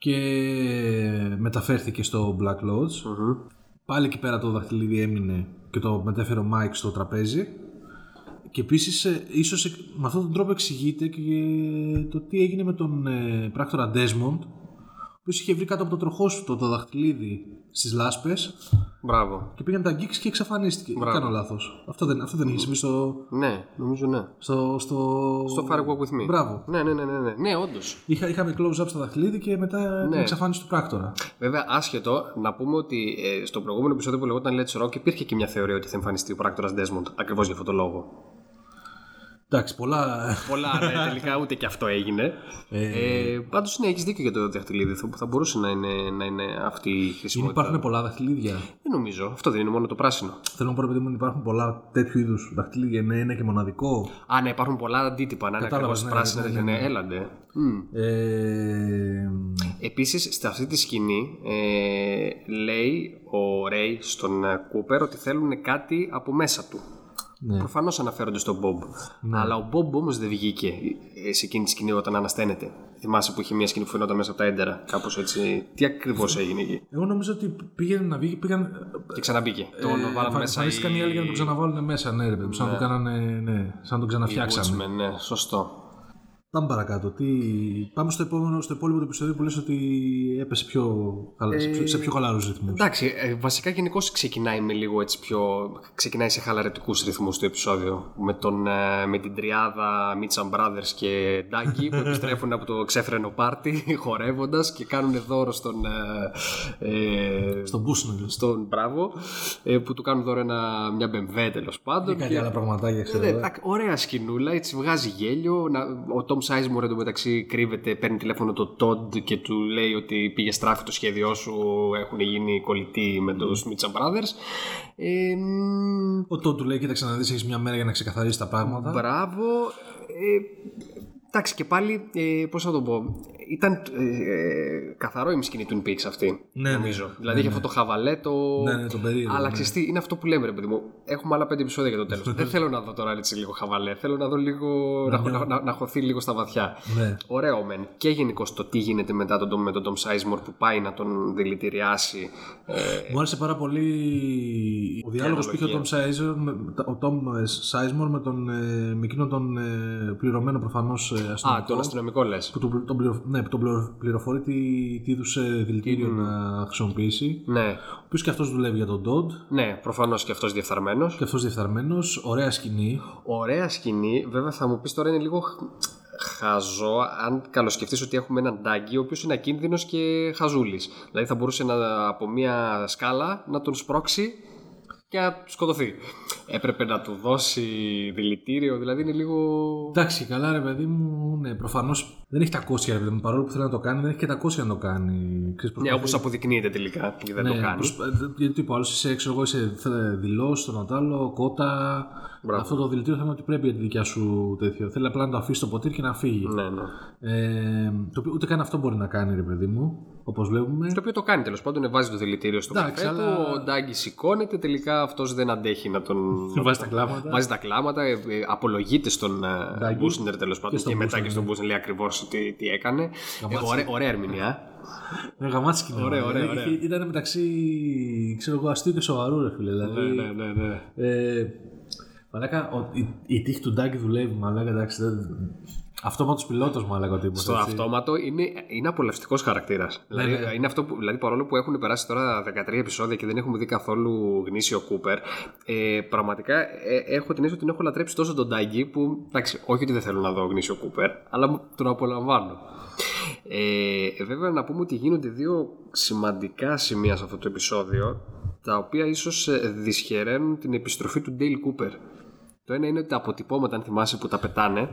Και μεταφέρθηκε στο Black Lodge. Μμμ. Πάλι εκεί πέρα το δαχτυλίδι έμεινε και το μετέφερε ο Μάικ στο τραπέζι. Και επίσης, ίσως με αυτόν τον τρόπο εξηγείται και το τι έγινε με τον ε, πράκτορα Desmond, που είχε βρει κάτω από το τροχόσπιτο, το δαχτυλίδι στις λάσπες Μπράβο. και πήγε να τα αγγίξει και εξαφανίστηκε. Μπράβο. Κάνω λάθος. Αυτό δεν, αυτό δεν είχε συμβεί στο. Ναι, νομίζω ναι. Στο, στο... Στο Far Walk With Me. Μπράβο. Ναι, ναι, ναι, ναι, ναι, ναι όντως. Είχα, είχαμε close-up στο δαχτυλίδι και μετά την εξαφάνιση του πράκτορα. Βέβαια, άσχετο, να πούμε ότι ε, στο προηγούμενο επεισόδιο που λεγόταν Let's Rock υπήρχε και μια θεωρία ότι θα εμφανιστεί ο πράκτορας Desmond ακριβώς για αυτόν τον λόγο. Εντάξει, πολλά. Πολλά, ναι, τελικά ούτε και αυτό έγινε. Ε, Πάντως, ναι, έχεις δίκιο για το δαχτυλίδι. Θα, θα μπορούσε να είναι, να είναι αυτή η Είναι, χρησιμότητα. υπάρχουν πολλά δαχτυλίδια. Δεν νομίζω. Αυτό δεν είναι μόνο το πράσινο. Θέλω να πω, ρε παιδί μου, ότι υπάρχουν πολλά τέτοιου είδους δαχτυλίδια. Είναι ένα και μοναδικό. Α, ναι, υπάρχουν πολλά αντίτυπα. Να είναι Κατάλαβες, ακριβώς ναι, πράσινα. ναι, τέτοια, ναι, Ναι, ναι. έλαντε. Μμ. Ε, Επίσης, σε αυτή τη σκηνή ε, λέει ο Ρέι στον ε, Κούπερ ότι θέλουν κάτι από μέσα του. Ναι. Προφανώς αναφέρονται στον Μπομπ. Αλλά ο Μπομπ όμως δεν βγήκε ε, σε εκείνη τη σκηνή όταν ανασταίνεται. Θυμάσαι που είχε μια σκηνή που φαινόταν μέσα από τα έντερα. Κάπως έτσι. Τι ακριβώς έγινε εκεί; Εγώ νομίζω ότι πήγαινε να βγει. Πήγαν, Και ξαναμπήκε. Τον βάλαμε μέσα. Εμφανίστηκαν οι άλλοι για να τον ξαναβάλουν μέσα. Ναι, ρε παιδί μου, σαν να το κάνανε. Ναι, σαν να τον ξαναφτιάξανε. Woodsman, ναι, σωστό. Πάμε παρακάτω. Τι... Πάμε στο, επόμενο, στο υπόλοιπο του επεισόδιο που λες ότι έπεσε πιο, χαλα- σε πιο- σε πιο χαλαρούς ρυθμούς. Εντάξει, ε, βασικά γενικώ ξεκινάει με λίγο έτσι πιο. ξεκινάει σε χαλαρετικούς ρυθμούς το επεισόδιο. Με, τον, ε, με την τριάδα Mitcham Brothers και Ντάγκη που επιστρέφουν από το ξέφρενο πάρτι χορεύοντας και κάνουν δώρο στον. Ε, ε, Στον Μπούσνελ. στον Μπράβο, ε, που του κάνουν δώρο ένα, μια μπεμβέ τέλος πάντων. Κάτι άλλα πραγματάκια, ξέρω. Ναι, ε. τάκ, ωραία σκηνούλα, έτσι βγάζει γέλιο. Να, ο Tom Sizemore εντωμεταξύ κρύβεται, παίρνει τηλέφωνο το Todd και του λέει ότι πήγε στράφη το σχέδιό σου, έχουν γίνει κολλητοί με τους Mitcham Brothers. Ε, μ, Ο Τόν του λέει: Κοίταξε να δεις, έχεις μια μέρα για να ξεκαθαρίσει τα πράγματα. μπράβο. Ε, εντάξει και πάλι, ε, πώς θα το πω, ήταν ε, ε, καθαρό η σκηνή του Peaks αυτή, Ναι, νομίζω. ναι. δηλαδή είχε αυτό το χαβαλέ, το... Ναι, ναι, τον περίεργο, Αλλά ναι. ξέρεις τι, είναι αυτό που λέμε ρε παιδί μου, έχουμε άλλα πέντε επεισόδια για το τέλος. Δεν θέλω να δω τώρα έτσι λίγο χαβαλέ, θέλω να δω λίγο, να, να, να, να χωθεί λίγο στα βαθιά. Ναι. Ωραίο μεν. Και γενικώ το τι γίνεται μετά τον, με τον Tom Sizemore που πάει να τον δηλητηριάσει. Ε, Μου άρεσε πάρα πολύ ο διάλογος που είχε ο Tom Sizemore, με, ο Tom Sizemore με, τον, ε, με εκείνον τον ε, πληρωμένο προφανώς ε, α, αστυνομικό. τον αστυνομικό λες. που τον, τον, πληρο, ναι, που τον πληρο- πληροφορεί τι, τι είδους δηλητήριο να χρησιμοποιήσει. Ναι, Ο οποίος και αυτός δουλεύει για τον Dodd. ναι, προφανώς και αυτός διεφθαρμένος. Και αυτός διεφθαρμένος. Ωραία σκηνή. Ωραία σκηνή. Βέβαια θα μου πεις τώρα είναι λίγο χ- χαζό αν καλοσκεφτείς ότι έχουμε έναν Ντάγκη ο οποίος είναι ακίνδυνος και χαζούλης. Δηλαδή θα μπορούσε να, από μια σκάλα να τον σπρώξει και να σκοτωθεί. Έπρεπε να του δώσει δηλητήριο, δηλαδή είναι λίγο. Εντάξει, καλά ρε παιδί μου. Ναι, προφανώς δεν έχει τα κόσια ρε παιδί μου. Παρόλο που θέλει να το κάνει, δεν έχει και τα κόσια να το κάνει. Ξέρεις, Ναι, προσπαθεί- όπως αποδεικνύεται τελικά και δεν το κάνει. προσ- ε, Γιατί το είπα, άλλος είσαι έξω, εγώ είσαι δηλό, τον άλλο, κότα. Μπράβο. Αυτό το δηλητήριο θα είναι ότι πρέπει για τη δικιά σου τέτοιο. Θέλει απλά να το αφήσει στο ποτήρι και να φύγει. Ναι, ναι. Ε, το οποίο ούτε καν αυτό μπορεί να κάνει, ρε παιδί μου. Όπως βλέπουμε. Το οποίο το κάνει τέλος πάντων, βάζει το δηλητήριο στο Εντάξει, καφέ αλλά- του, ο Ντάγκη σηκώνεται, τελικά αυτός δεν αντέχει να τον. Βάζει τα κλάματα. Βάζει τα κλάματα, ε, ε, απολογείται στον ε, Ντάγκη. Μπούσνερ τέλος πάντων και, στον μετά Μπούσνερ, και στον Μπούσνερ λέει ακριβώς τι, τι έκανε. Ε, ωραία, ωραία ερμηνεία. Ναι, γαμάτι σκηνή. Ωραία, ωραία, Δηλαδή, ωραία. είχε- Ήταν μεταξύ ξέρω εγώ, αστείου και σοβαρού, ρε φίλε. Δηλαδή, ναι, ναι. Ε, μαλάκα, ο, η, η τύχη του Ντάγκη δουλεύει, μαλάκα, εντάξει. Δεν... Αυτόματος πιλότος, μαλάκα ο τύπος. Στο αυτόματο είναι, είναι απολαυστικός χαρακτήρας. δηλαδή, ναι. είναι αυτό που, δηλαδή, παρόλο που έχουν περάσει τώρα 13 επεισόδια και δεν έχουμε δει καθόλου γνήσιο Κούπερ, ε, πραγματικά ε, έχω την αίσθηση ότι την έχω λατρέψει τόσο τον Ντάγκη που. Εντάξει, όχι ότι δεν θέλω να δω γνήσιο Κούπερ, αλλά μου- τον απολαμβάνω. Ε, βέβαια, να πούμε ότι γίνονται δύο σημαντικά σημεία σε αυτό το επεισόδιο, τα οποία ίσως δυσχεραίνουν την επιστροφή του Ντέιλ Κούπερ. Το ένα είναι ότι τα αποτυπώματα, αν θυμάσαι, που τα πετάνε,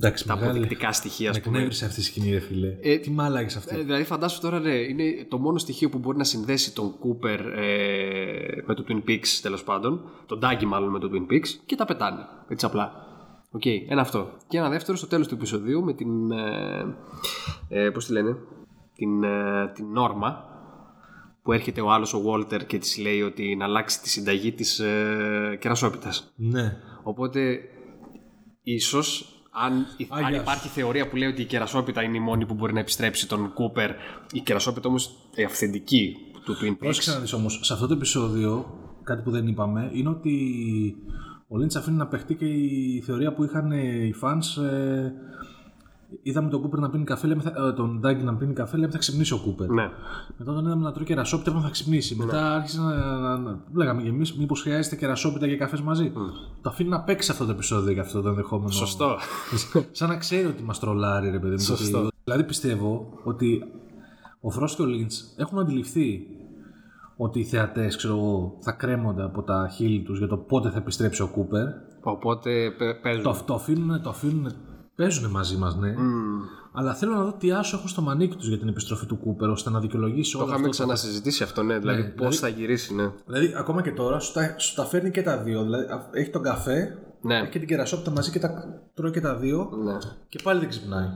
Εντάξει, τα μεγάλη. αποδεικτικά στοιχεία, Με α πούμε. εκνεύρισε αυτή η σκηνή, ρε φίλε. Ε, Τι μάλακε αυτή; Ε, δηλαδή, φαντάσου τώρα, ναι, είναι το μόνο στοιχείο που μπορεί να συνδέσει τον Cooper ε, με το Twin Peaks, τέλος πάντων. Τον Ντάγκη, μάλλον με το Twin Peaks, και τα πετάνε. Έτσι απλά. Οκ, ένα αυτό. Και ένα δεύτερο στο τέλος του επεισοδίου με την. Ε, ε, Πώς τη λένε, την, ε, την Νόρμα, που έρχεται ο άλλος ο Walter και της λέει ότι να αλλάξει τη συνταγή της ε, κερασόπιτας. Ναι. Οπότε, ίσως, αν, αν Άγιας. υπάρχει θεωρία που λέει ότι η κερασόπιτα είναι η μόνη που μπορεί να επιστρέψει τον Κούπερ, η κερασόπιτα όμως η αυθεντική του Twin Πρόσεξε Peaks. να δεις όμως, σε αυτό το επεισόδιο, κάτι που δεν είπαμε, είναι ότι ο Λίντς αφήνει να παιχτεί και η θεωρία που είχαν ε, οι fans. Ε, είδαμε τον Κούπερ να πίνει καφέ, λέμε, θα, ε, τον Ντάγκη να πίνει καφέ, λέμε θα ξυπνήσει ο Κούπερ. Ναι. Μετά τον είδαμε να τρώει κερασόπιτα, λέμε θα ξυπνήσει. Μετά άρχισε να, να, να- Λέγαμε και εμείς, μήπως χρειάζεται κερασόπιτα και καφές μαζί. Το αφήνει να παίξει αυτό το επεισόδιο για αυτό το ενδεχόμενο. Σωστό. Σαν να ξέρει ότι μας τρολάρει, ρε παιδί μου. Σωστό. ότι- Δηλαδή πιστεύω ότι ο Φρόστ και ο Λίντ έχουν αντιληφθεί ότι οι θεατές θα κρέμονται από τα χείλη τους για το πότε θα επιστρέψει ο Κούπερ. Οπότε παι- παίζουν. Το, το αφήνουν, το αφήνουν, παίζουν μαζί μας, ναι. Αλλά θέλω να δω τι άσο έχουν στο μανίκι τους για την επιστροφή του Κούπερ, ώστε να δικαιολογήσει Το όλο είχαμε αυτό. το- ξανασυζητήσει αυτό, ναι. Δηλαδή, Ναι, πώς δηλαδή- θα γυρίσει, ναι. Δηλαδή, ακόμα και τώρα σου τα, σου τα φέρνει και τα δύο. Δηλαδή, α- έχει τον καφέ, Ναι. έχει και την κερασόπιτα μαζί και τα τρώει και τα δύο ναι. και πάλι δεν ξυπνάει.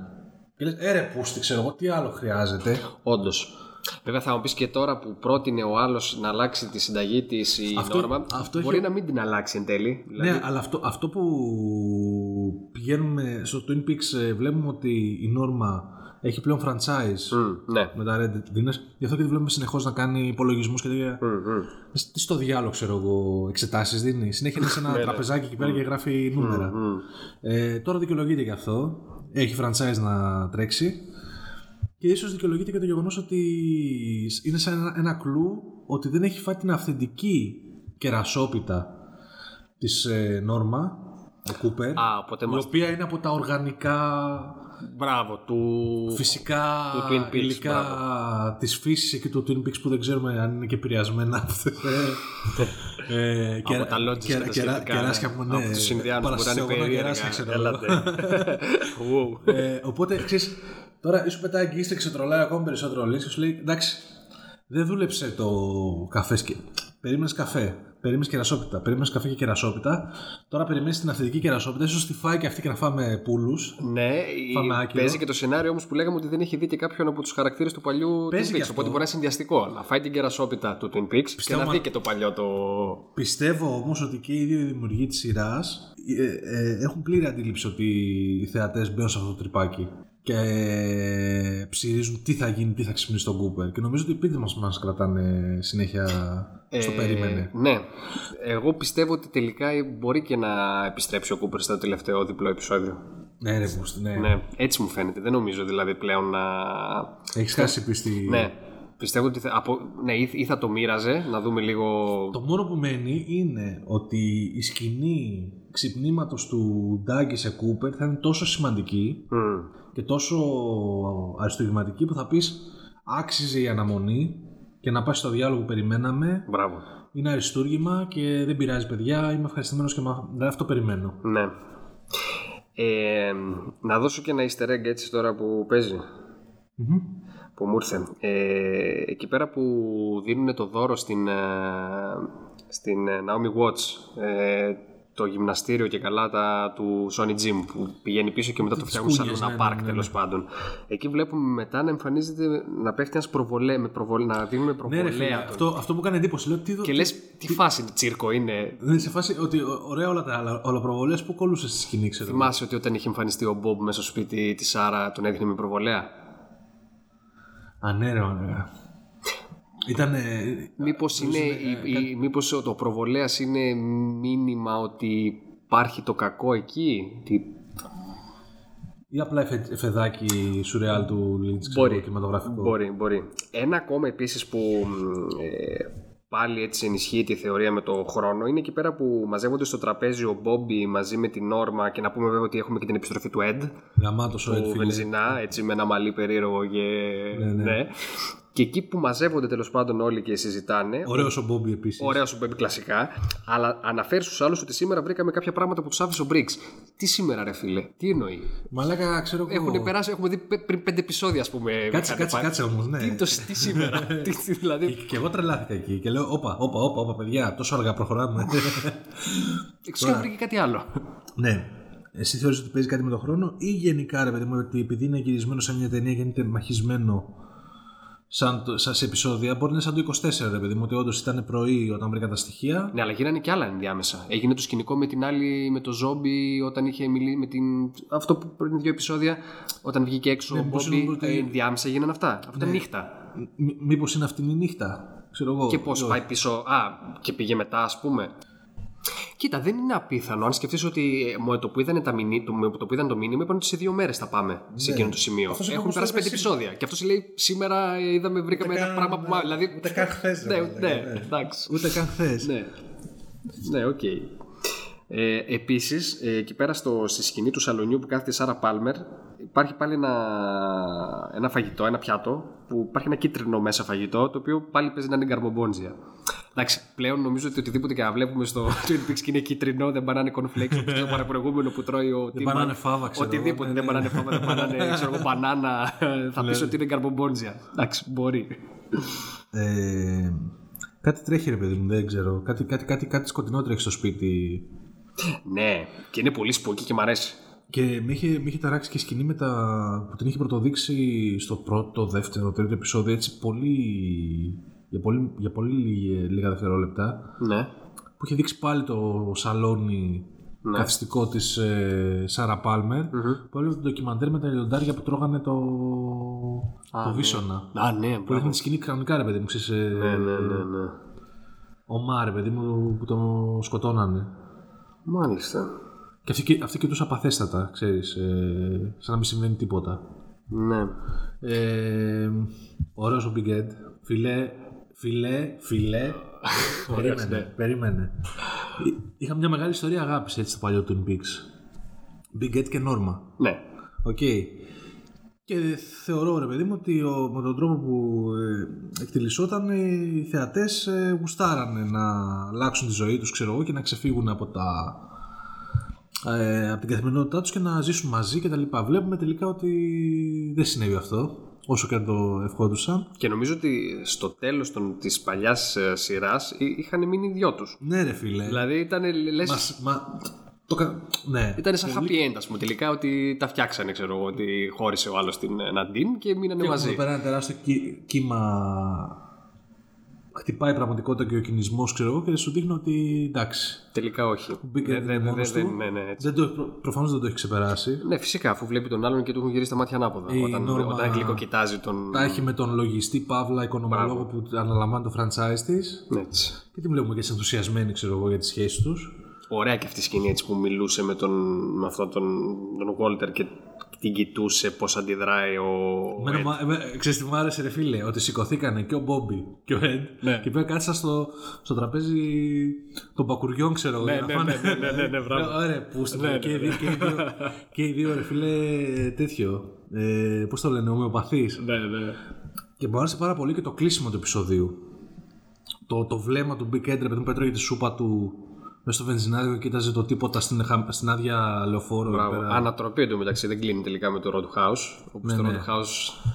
Και λες, έρε πούστη, ξέρω εγώ, τι άλλο χρειάζεται. Όντως. Βέβαια θα μου πεις και τώρα που πρότεινε ο άλλος να αλλάξει τη συνταγή της η Αυτό- Νόρμα. αυτό μπορεί έχει- να μην την αλλάξει εν τέλει. Δηλαδή, Ναι, αλλά αυτό, αυτό που πηγαίνουμε στο Twin Peaks ε, βλέπουμε ότι η Νόρμα έχει πλέον franchise μ, ναι. με τα Red Dinners. Γι' αυτό και τη βλέπουμε συνεχώς να κάνει υπολογισμούς και τέτοια. Μ, μ. Τι στο διάλογο, ξέρω εγώ, εξετάσεις δίνει. Συνέχεια είναι σε ένα τραπεζάκι εκεί πέρα και γράφει νούμερα. Ε, τώρα δικαιολογείται γι' αυτό. Έχει franchise να τρέξει. Και ίσως δικαιολογείται και το γεγονός ότι είναι σαν ένα, ένα κλου ότι δεν έχει φάει την αυθεντική κερασόπιτα της ε, Νόρμα, ο Κούπερ. Α, οπότε η μας... οποία είναι από τα οργανικά Μπράβο, του... φυσικά Του Twin Peaks, υλικά της φύσης εκεί του Twin Peaks που δεν ξέρουμε αν είναι και επηρεασμένα αυτές, ε, ε, κερα- τα logics κερα- και τα κερα- σχετικά, κεράσια ναι. που ναι, Από τους Ινδιάνους που ήταν παρασυζωγόνα περίεργα. κεράσια, ξέρω εγώ. Έλατε. Wow. Ε, οπότε ξέρεις, τώρα σου πετάει εκεί, σε ξετρολάει ακόμα περισσότερο ο Λίνς και σου λέει εντάξει, δεν δούλεψε το καφέ. Και... Περίμενες καφέ, περίμενες κερασόπιτα, περίμενες καφέ και κερασόπιτα. Τώρα περιμένεις την αυθεντική κερασόπιτα, ίσως τη φάει και αυτή και να φάμε πούλου. Ναι, η- Φάμε άκυρο. παίζει και το σενάριο όμως που λέγαμε ότι δεν έχει δει και κάποιον από τους χαρακτήρες του παλιού Παίζει Twin και Peaks. αυτό. Οπότε μπορεί να είναι συνδυαστικό. Να φάει την κερασόπιτα του Twin Peaks και να μα- δει και το παλιό το. Πιστεύω όμως ότι και οι δύο δημιουργοί της σειράς ε, ε, έχουν πλήρη αντίληψη ότι οι θεατές μπαίνουν σε αυτό το τρυπάκι και ε, ψηρίζουν τι θα γίνει, τι θα ξυπνήσει τον Κούπερ. Και νομίζω ότι οι πίτε μας μας κρατάνε συνέχεια στο Ε, περίμενε. Ναι. Εγώ πιστεύω ότι τελικά μπορεί και να επιστρέψει ο Κούπερ στο τελευταίο διπλό επεισόδιο. Ναι, ρε Μπούστη, ναι. Ναι, έτσι μου φαίνεται. Δεν νομίζω δηλαδή πλέον να. Έχεις χάσει πίστη. Ναι. Πιστεύω ότι θα, από, ναι, ή, ή θα το μοίραζε, να δούμε λίγο. Το μόνο που μένει είναι ότι η σκηνή ξυπνήματος του Ντάγκη σε Κούπερ θα είναι τόσο σημαντική Μμ. Και τόσο αριστουργηματική που θα πεις άξιζε η αναμονή και να πάει στο διάλογο που περιμέναμε Μπράβο. είναι αριστούργημα και δεν πειράζει παιδιά είμαι ευχαριστημένος και μα... δηλαδή αυτό περιμένω Ναι. Ε, να δώσω και ένα easter egg έτσι τώρα που παίζει. Που μου ήρθε. Ε, εκεί πέρα που δίνουν το δώρο στην, ε, στην ε, Naomi Watts ε, το γυμναστήριο και καλά τα, του Sony Gym που πηγαίνει πίσω και μετά το φτιάχνουν σαν κούνιες, ένα ναι, πάρκ ναι, ναι, τέλο πάντων. Εκεί βλέπουμε μετά να εμφανίζεται να πέφτει ένας προβολέ, με προβολέ, να δίνουμε Ναι, προβολέα. ρε φίλε, τον- αυτό, αυτό που έκανε εντύπωση. Λέω, τι, Και λες, τι φάση τσίρκο είναι. Ναι, σε φάση ότι ω- ωραία όλα τα άλλα ολοπροβολές που κολούσε στη σκηνή, ξέρω. εγώ. Θυμάσαι ότι όταν είχε εμφανιστεί ο Μπομπ μέσα στο σπίτι της Σάρα τον έδειχνε με προβολέα; Α, ναι, ρε, μαλάκα. Ήταν. Μήπως, είναι, η- η- μήπως το προβολέας είναι μήνυμα ότι υπάρχει το κακό εκεί; Τι... ή απλά εφε, εφεδάκι σουρεάλ του Lynch, ξέρω, Μπορεί, κινηματογραφικό. μπορεί, μπορεί. Ένα ακόμα επίσης που μ, ε, πάλι έτσι ενισχύει τη θεωρία με το χρόνο είναι εκεί πέρα που μαζεύονται στο τραπέζι ο Μπόμπι μαζί με την Νόρμα και να πούμε βέβαια ότι έχουμε και την επιστροφή του Ed Γαμάτος ο του Ed, φίλε. Βενζινά, έτσι με ένα μαλλί περίεργο και... ναι. Και εκεί που μαζεύονται τέλος πάντων όλοι και συζητάνε, Ωραίος ο Μπόμπι επίσης. Ωραία σου Μπέμπι κλασικά, αλλά αναφέρει στους άλλους ότι σήμερα βρήκαμε κάποια πράγματα που τους άφησε ο Μπρίξ. Τι σήμερα, ρε φίλε, τι εννοεί; Μαλάκα, ξέρω εγώ. Έχουν περάσει, έχουμε δει πε- πριν πέντε επεισόδια, ας πούμε. Κάτσε, είχαν κάτσε, πάει. κάτσε όμως, ναι. Τι, το, τι σήμερα, τι, τι, δηλαδή. Και, και εγώ τρελάθηκα εκεί και λέω: Όπα, όπα, όπα, όπα, παιδιά, τόσο αργά προχωράμε. Εξού και βρήκε κάτι άλλο. ναι. Εσύ θεωρείς ότι παίζει κάτι με τον χρόνο ή γενικά ρε παιδί μου ότι επειδή είναι γυρισμένο σε μια ταινία και είναι μαχισμένο σαν, το- σαν σε επεισόδια μπορεί να είναι σαν το 24 ρε παιδί μου ότι όντως ήταν πρωί όταν βρήκα τα στοιχεία Ναι, αλλά γίνανε και άλλα ενδιάμεσα. Έγινε το σκηνικό με την άλλη, με το ζόμπι, όταν είχε μιλήσει με την. Αυτό που πριν δύο επεισόδια, όταν βγήκε έξω ο μήπως Μπόμπι, είναι ότι- ε, ενδιάμεσα έγιναν αυτά. Αυτό ήταν νύχτα. М- μήπως είναι αυτήν η νύχτα ξέρω εγώ Και πώς Όχι. πάει πίσω. Α, και πήγε μετά, ας πούμε. Κοίτα, δεν είναι απίθανο. Αν σκεφτείς ότι ε, με το που είδαν, τα μηνύ, το, με το που είδαν το μήνυμα, είπαν ότι σε δύο μέρες θα πάμε σε εκείνο το σημείο. Ναι. Αυτός είπε Έχουν πως περάσει το πέντε είπε επεισόδια. Και αυτός λέει σήμερα ε, είδαμε, βρήκαμε ένα καν, πράγμα που. ναι, Δηλαδή, ούτε καν χθες, ρε, Ναι, μαλάκα, ναι, ναι. εντάξει. ούτε καν χθες. Ναι. Ναι, οκ. Ε, επίσης, ε, εκεί πέρα στο, στη σκηνή του σαλονιού που κάθεται η Σάρα Πάλμερ υπάρχει πάλι ένα, ένα φαγητό, ένα πιάτο που υπάρχει ένα κίτρινο μέσα φαγητό το οποίο πάλι παίζει να είναι garmonbozia. Εντάξει, πλέον νομίζω ότι οτιδήποτε και να βλέπουμε στο Twin Peaks και είναι κίτρινο, δεν πα να 'ναι cornflakes όπως το παραπροηγούμενο που τρώει ο Τίμαν. πα να 'ναι φάβα, ξέρω εγώ, Οτιδήποτε ναι, δεν ναι. πανάνε φάβα, δεν πανάνε ξέρω, εγώ, μπανάνα. Θα πεις ότι είναι garmonbozia. Εντάξει, μπορεί. Ε, κάτι τρέχει ρε παιδί μου, δεν ξέρω. Κάτι, κάτι, κάτι, κάτι σκοτεινό τρέχει στο σπίτι. Ναι, και είναι πολύ spooky και μ' αρέσει. Και με είχε, με είχε ταράξει και η σκηνή με τα, που την είχε πρωτοδείξει στο πρώτο, δεύτερο, τρίτο επεισόδιο έτσι πολύ, για πολύ, για πολύ λίγα, λίγα δευτερόλεπτα Ναι. που είχε δείξει πάλι το σαλόνι Ναι. καθιστικό της ε, Σάρα Πάλμερ που έλεγε το ντοκιμαντέρ με τα λιοντάρια που τρώγανε το, το βίσονα. Α, ναι, Που μπράβο. έδειχνε τη σκηνή κανονικά ρε παιδί μου, ξέρεις, ε, Ναι, ναι, ναι, ναι. ομά ρε παιδί μου που το σκοτώνανε. Μάλιστα. Και αυτή, αυτή κοιτούσε απαθέστατα, ξέρεις, ε, σαν να μην συμβαίνει τίποτα. Ναι. Ε, ωραίος ο Big Ed. Φίλε, φίλε, φίλε. περίμενε, περίμενε. Εί- Είχαμε μια μεγάλη ιστορία αγάπης έτσι στο παλιό Twin Peaks. Big Ed και Norma. Ναι. Οκ. Και θεωρώ ρε παιδί μου ότι ο, με τον τρόπο που ε, εξελισσόταν ε, οι θεατές ε, γουστάρανε να αλλάξουν τη ζωή τους ξέρω εγώ και να ξεφύγουν από τα ε, από την καθημερινότητά τους και να ζήσουν μαζί και τα λοιπά. Βλέπουμε τελικά ότι δεν συνέβη αυτό όσο και αν το ευχόντουσαν. Και νομίζω ότι στο τέλος των, της παλιάς ε, σειράς εί- είχαν μείνει οι δυο τους. Ναι ρε φίλε. Δηλαδή ήταν, λες, Μας- μα, το, κα- ναι. ήταν σαν happy end ας πούμε τελικά ότι τα φτιάξανε ξέρω εγώ ότι χώρισε ο άλλος την ε, Ναντίν και μείνανε Εδώ μαζί. πέρα ένα τεράστιο κύ- κύμα χτυπάει η πραγματικότητα και ο κινησμός, ξέρω εγώ, και σου δείχνει ότι εντάξει. Τελικά όχι. Μπήκε Δεν- δεν- μόνος δεν- του. ναι, ναι, έτσι. Δεν το, έχει- προ- προφανώς δεν το έχει ξεπεράσει. Ναι, φυσικά, αφού βλέπει τον άλλον και του έχουν γυρίσει τα μάτια ανάποδα. Η Όταν, Νόρμα- όταν γλυκοκοιτάζει τον. Τα έχει με τον λογιστή Παύλα, οικονομολόγο που αναλαμβάνει το franchise της. Έτσι. Και την βλέπουμε και σε ενθουσιασμένη, ξέρω εγώ, για τη σχέση τους. Ωραία και αυτή η σκηνή έτσι που μιλούσε με, τον, με αυτόν τον, τον Walter και την κοιτούσε πώς αντιδράει ο... Εμένα, Ed. μα- εμέ- ξέρεις τι μου άρεσε, ρε φίλε, ότι σηκωθήκανε και ο Μπόμπι και ο Ed Ναι. και πήγαν κάτσαν στο, στο τραπέζι των μπακουριών, ξέρω εγώ. Ναι, για να ναι, φάνε. ναι, ναι, ναι, ναι, μπράβο. Ε, Ωραία, που στο- Ναι, ναι, και, οι δύο, και, οι δύο, και οι δύο, ρε φίλε, τέτοιο. Ε, Πώς το λένε, ομοιοπαθείς. Ναι, ναι. Και μου άρεσε πάρα πολύ και το κλείσιμο του επεισοδίου. Το, το βλέμμα του Big Ed, ρε παιδί μου, που έτρωγε τη σούπα του μέσα στο βενζινάδιο και κοίταζε το τίποτα στην, χα- στην άδεια λεωφόρο. εκεί Μπράβο. πέρα. Ανατροπή εντωμεταξύ δεν κλείνει τελικά με το Roadhouse. Όπου Ναι, στο ναι. Roadhouse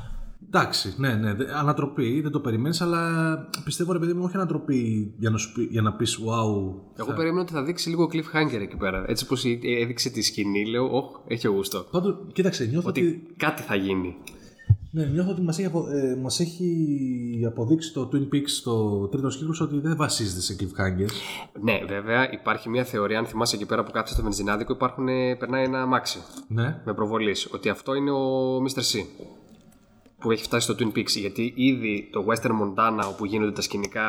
Εντάξει, ναι, ναι. δε- Ανατροπή, δεν το περιμένεις, αλλά πιστεύω ρε παιδί μου, όχι ανατροπή για να, σου πει, για να πεις wow. Εγώ περίμενα ότι θα δείξει λίγο cliffhanger εκεί πέρα. Έτσι πως έδειξε τη σκηνή, λέω, Ωχ, έχει γούστο. Πάντως, κοίταξε, νιώθω ότι. Ότι κάτι θα γίνει. Ναι, νιώθω ότι μας έχει, απο, ε, μας έχει αποδείξει το Twin Peaks στο τρίτο κύκλο ότι δεν βασίζεται σε cliffhanger. Ναι, βέβαια, υπάρχει μια θεωρία, αν θυμάσαι εκεί πέρα που κάθεσαι στο βενζινάδικο, υπάρχουν, περνάει ένα αμάξι Ναι. με προβολής. Ότι αυτό είναι ο Mr. C. Που έχει φτάσει στο Twin Peaks. Γιατί ήδη το Western Montana, όπου γίνονται τα σκηνικά.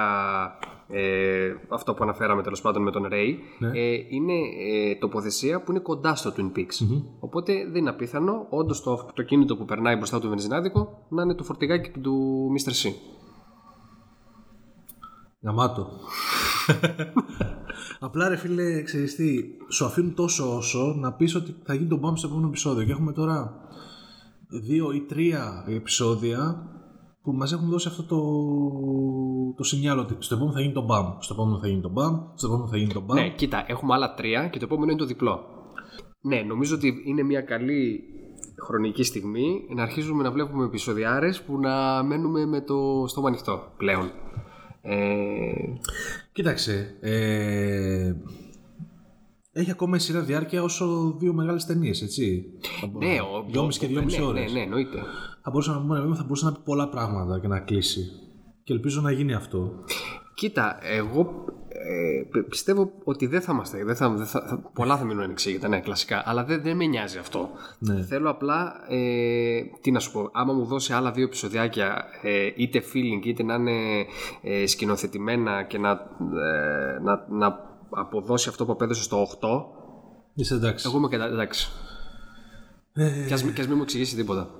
Ε, αυτό που αναφέραμε τέλος πάντων με τον Ray, Ναι. ε, είναι ε, τοποθεσία που είναι κοντά στο Twin Peaks. Οπότε δεν είναι απίθανο, όντως το αυτοκίνητο που περνάει μπροστά από το βενζινάδικο να είναι το φορτηγάκι του Mr. C. Γαμάτο. Απλά ρε φίλε, ξέρεις τι, σου αφήνουν τόσο όσο να πεις ότι θα γίνει το μπαμ στο επόμενο επεισόδιο. Και έχουμε τώρα δύο ή τρία επεισόδια που μας έχουν δώσει αυτό το, το σινιάλο ότι στο επόμενο θα γίνει το μπαμ, στο επόμενο θα γίνει το μπαμ, στο επόμενο θα γίνει το μπαμ. Ναι, κοίτα, έχουμε άλλα τρία και το επόμενο είναι το διπλό. Ναι, νομίζω ότι είναι μια καλή χρονική στιγμή να αρχίζουμε να βλέπουμε επεισοδιάρες που να μένουμε με το στόμα ανοιχτό πλέον. Ε, Κοίταξε, ε, έχει ακόμα η σειρά διάρκεια όσο δύο μεγάλες ταινίες, έτσι. ναι, ο, Δυόμιση και ο- δυόμιση ναι, ώρες. Ναι, ναι, εννοείται. Θα μπορούσε να, πούμε, θα μπορούσε να πει πολλά πράγματα και να κλείσει. Και ελπίζω να γίνει αυτό. Κοίτα, εγώ ε, πι- πιστεύω ότι δεν θα είμαστε. Δεν θα, δεν θα, θα- πολλά θα μείνουν ανεξήγητα, ναι, κλασικά. Αλλά δεν, δεν με νοιάζει αυτό. Ναι. Θέλω απλά, ε, τι να σου πω, άμα μου δώσει άλλα δύο επεισοδιάκια, ε, είτε feeling είτε να είναι ε, σκηνοθετημένα και να, ε, να, να αποδώσει αυτό που απέδωσε στο 8, Είσαι εντάξει. εγώ είμαι κατα... εντάξει. Ε, Κι ας, μη- κι ας μην μου εξηγήσει τίποτα.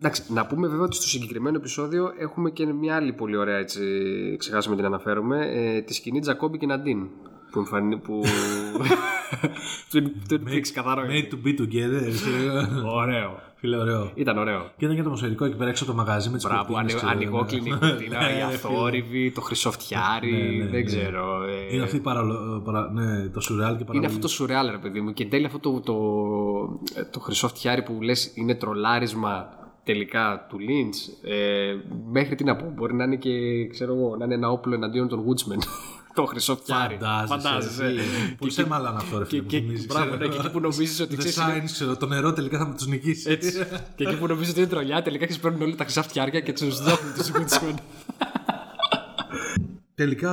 Εντάξει, να πούμε βέβαια ότι στο συγκεκριμένο επεισόδιο έχουμε και μια άλλη πολύ ωραία έτσι, ξεχάσαμε την αναφέρουμε, ε, τη σκηνή Τζακόμπι και Ναντίν. Που εμφανίζει. που. του του Netflix, καθαρό. Made to be together. Ωραίο. Φίλε, ωραίο. Ήταν ωραίο. Και ήταν και το μοσαϊκό εκεί πέρα έξω από το μαγαζί με τις Μπράβο, ανε- ανοιγόκλινη κουρτίνα, η αθόρυβη, το χρυσοφτιάρι, δεν ξέρω. ε, Είναι αυτή η παραλο... παρα... ναι, το σουρεάλ και παραλογή. Είναι αυτό το σουρεάλ, ρε παιδί μου. Και εν τέλει αυτό το, το, το χρυσό φτιάρι που λες είναι τρολάρισμα τελικά του Lynch. Ε, μέχρι τι να πω, μπορεί να είναι και ξέρω εγώ, να είναι ένα όπλο εναντίον των Woodsman. Το χρυσό φτιάρι. Φαντάζεσαι. Πολύ σε μάλλον αυτό, ρε Και, φίλε. μου και, θυμίζεις, μπράβο, ξέρω. ναι, και εκεί που νομίζεις ότι The ξέρεις, Signs, είναι- ξέρω, το νερό τελικά θα τους νικήσεις. έτσι. και εκεί που νομίζεις ότι είναι τρολιά, τελικά και παίρνουν όλοι τα χρυσά φτιάρια και τους δώχνουν τους Woodsman. Τελικά,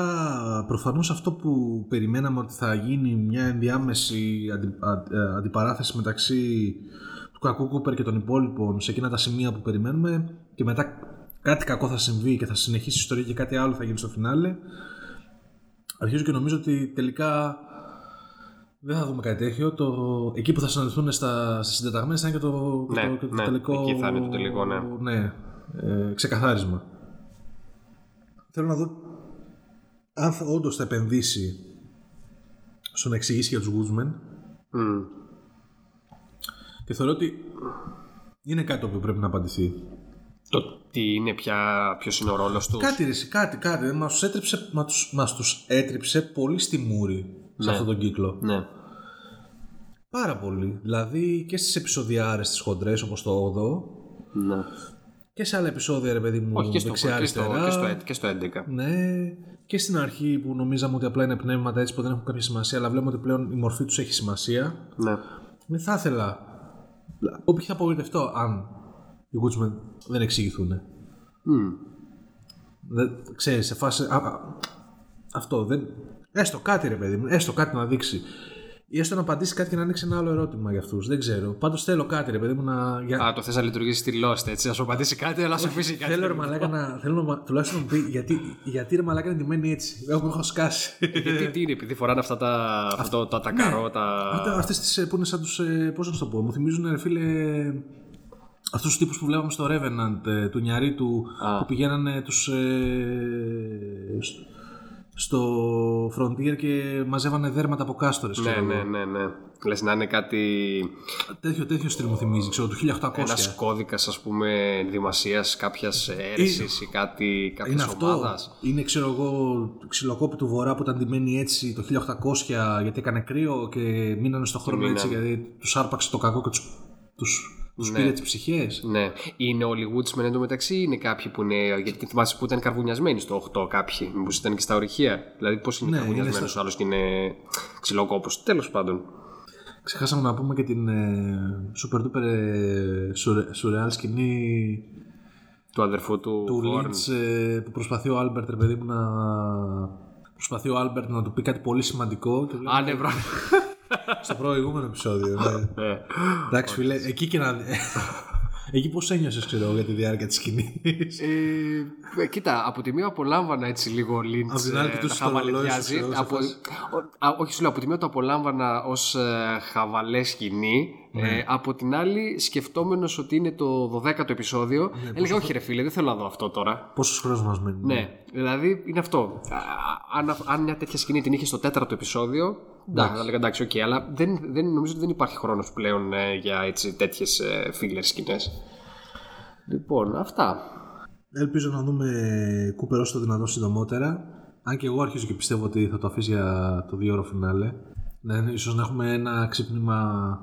προφανώς αυτό που περιμέναμε ότι θα γίνει μια ενδιάμεση αντι, α- ε, αντιπαράθεση μεταξύ του κακού Κούπερ και των υπόλοιπων σε εκείνα τα σημεία που περιμένουμε και μετά κάτι κακό θα συμβεί και θα συνεχίσει η ιστορία και κάτι άλλο θα γίνει στο φινάλε. Αρχίζω και νομίζω ότι τελικά δεν θα δούμε κάτι τέτοιο. Το... Εκεί που θα συναντηθούν στα, στις συντεταγμένες θα είναι και το, Ναι, το, και το ναι, τελικό, εκεί θα είναι το τελικό, ναι. ναι, ε, ξεκαθάρισμα. Θέλω να δω αν θα, όντως θα επενδύσει στο να εξηγήσει για τους Woodsman Μμ. και θεωρώ ότι είναι κάτι το οποίο πρέπει να απαντηθεί. Το τι είναι πια, ποιος είναι ο ρόλος τους. Κάτι, ρε, εσύ, κάτι, κάτι. Μας τους, έτρεψε, μας τους, μας τους έτρεψε πολύ στη μούρη σε Ναι. αυτόν τον κύκλο. Ναι. Πάρα πολύ. Δηλαδή και στις επεισοδιάρες τις χοντρές όπως το 8 ναι. και σε άλλα επεισόδια ρε παιδί μου Όχι και στο, δεξιά και, στο, αριστερά. και, στο, έντ- και στο 11. Ναι, και στην αρχή που νομίζαμε ότι απλά είναι πνεύματα έτσι που δεν έχουν κάποια σημασία, αλλά βλέπουμε ότι πλέον η μορφή τους έχει σημασία. Ναι. Δεν θα ήθελα. Όποιοι θα απογοητευτώ αν οι Woodsman δεν εξηγηθούν. Μμ. Δεν, ξέρεις, σε φάση. α, α, αυτό δεν. Έστω κάτι ρε παιδί μου, έστω κάτι να δείξει. Ή έστω να απαντήσει κάτι και να ανοίξει ένα άλλο ερώτημα για αυτούς. Δεν ξέρω. Πάντως θέλω κάτι ρε παιδί μου να. Για... Α, το θες να λειτουργήσει στη Lost, έτσι, να σου απαντήσει κάτι, αλλά να σου αφήσει κάτι. Θέλω ρε μαλάκα να. Θέλω να, τουλάχιστον να μου πει γιατί, γιατί ρε μαλάκα είναι ντυμένη έτσι. Εγώ έχω σκάσει. Γιατί τι είναι, επειδή φοράνε αυτά τα, αυτό, τα, τα καρό, τα... Αυτές τις που είναι σαν τους. Πώς να σου το πω, μου θυμίζουν ρε φίλε. Αυτούς τους τύπους που βλέπαμε στο Revenant ε, του Νιαρίτου Α. που πηγαίνανε τους. στο Frontier και μαζεύανε δέρματα από κάστορες Ναι, ξέρω ναι, εγώ. ναι, ναι. Λες να είναι κάτι, Τέτοιο, τέτοιο στυλ μου θυμίζει, ξέρω, του 1800. ένας κώδικας ας πούμε ενδυμασίας κάποιας αίρεσης ή κάτι Είναι κάποιας αυτό. ομάδας. Είναι, ξέρω εγώ, ξυλοκόπη του Βορρά που ήταν ντυμένη έτσι το 1800 γιατί έκανε κρύο και μείνανε στο χρόνο μείνανε. έτσι γιατί τους άρπαξε το κακό και τους τους Τους Ναι. πήρε τις ψυχές. Ναι. Είναι όλοι Woodsman εντωμεταξύ ή είναι κάποιοι που είναι. Γιατί θυμάσαι που ήταν καρβουνιασμένοι στο 8 κάποιοι. Μήπω ήταν και στα ορυχεία. Δηλαδή πώς είναι Ναι, καρβουνιασμένος είναι ο άλλος και είναι ξυλοκόπος. Τέλος πάντων. Ξεχάσαμε να πούμε και την ε, super duper ε, σουρε- surreal σκηνή Του αδερφού του, του Horne. Lynch ε, που προσπαθεί ο Άλμπερτ, ρε παιδί μου, να. Προσπαθεί ο Άλμπερτ να του πει κάτι πολύ σημαντικό. Και Α, ναι, μπράβο. στο προηγούμενο επεισόδιο. Ναι. Ναι. Εντάξει, φίλε, εκεί και να. εκεί πώς ένιωσες, ξέρω εγώ, για τη διάρκεια της σκηνής; Ε, ε, κοίτα, από τη μία απολάμβανα έτσι λίγο Lynch Απ' την άλλη, ε, κοιτούσες να το ρολόι σου, χαβαλεδιάζει. ξέρω, σε Από, φάση. ο- α, όχι, σου λέω, από τη μία το απολάμβανα ως ε, χαβαλέ σκηνή. Ναι. Ε, από την άλλη, σκεφτόμενος ότι είναι το 12ο επεισόδιο, Ναι, έλεγα: Όχι, ρε φίλε, δεν θέλω να δω αυτό τώρα. Πόσος χρόνος μας μένει. Ναι, δηλαδή είναι αυτό. Α, Αν, αν μια τέτοια σκηνή την είχε στο τέταρτο επεισόδιο, εντάξει, θα έλεγα εντάξει, οκ, αλλά δεν, δεν, νομίζω ότι δεν υπάρχει χρόνος πλέον ε, για τέτοιες filler σκηνές. Λοιπόν, αυτά. Ελπίζω να δούμε Κούπερ όσο το δυνατόν συντομότερα. Αν και εγώ αρχίζω και πιστεύω ότι θα το αφήσει για το δύο ώρο φινάλε. Ναι, ίσως να έχουμε ένα ξύπνημα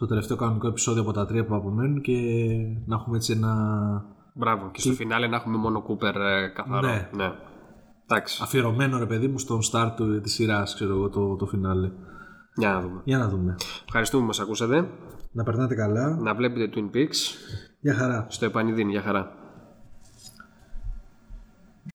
στο τελευταίο κανονικό επεισόδιο από τα τρία που απομένουν και να έχουμε έτσι ένα Μπράβο. Και στο φινάλε να έχουμε μόνο Κούπερ ε, καθαρό. Ναι. ναι. Εντάξει. αφιερωμένο ρε παιδί μου στον start του, της σειράς, ξέρω εγώ, το, το φινάλε. Για να δούμε. Για να δούμε. Ευχαριστούμε που μας ακούσατε. Να περνάτε καλά. Να βλέπετε Twin Peaks Γεια χαρά. στο επανειδήν. Για χαρά.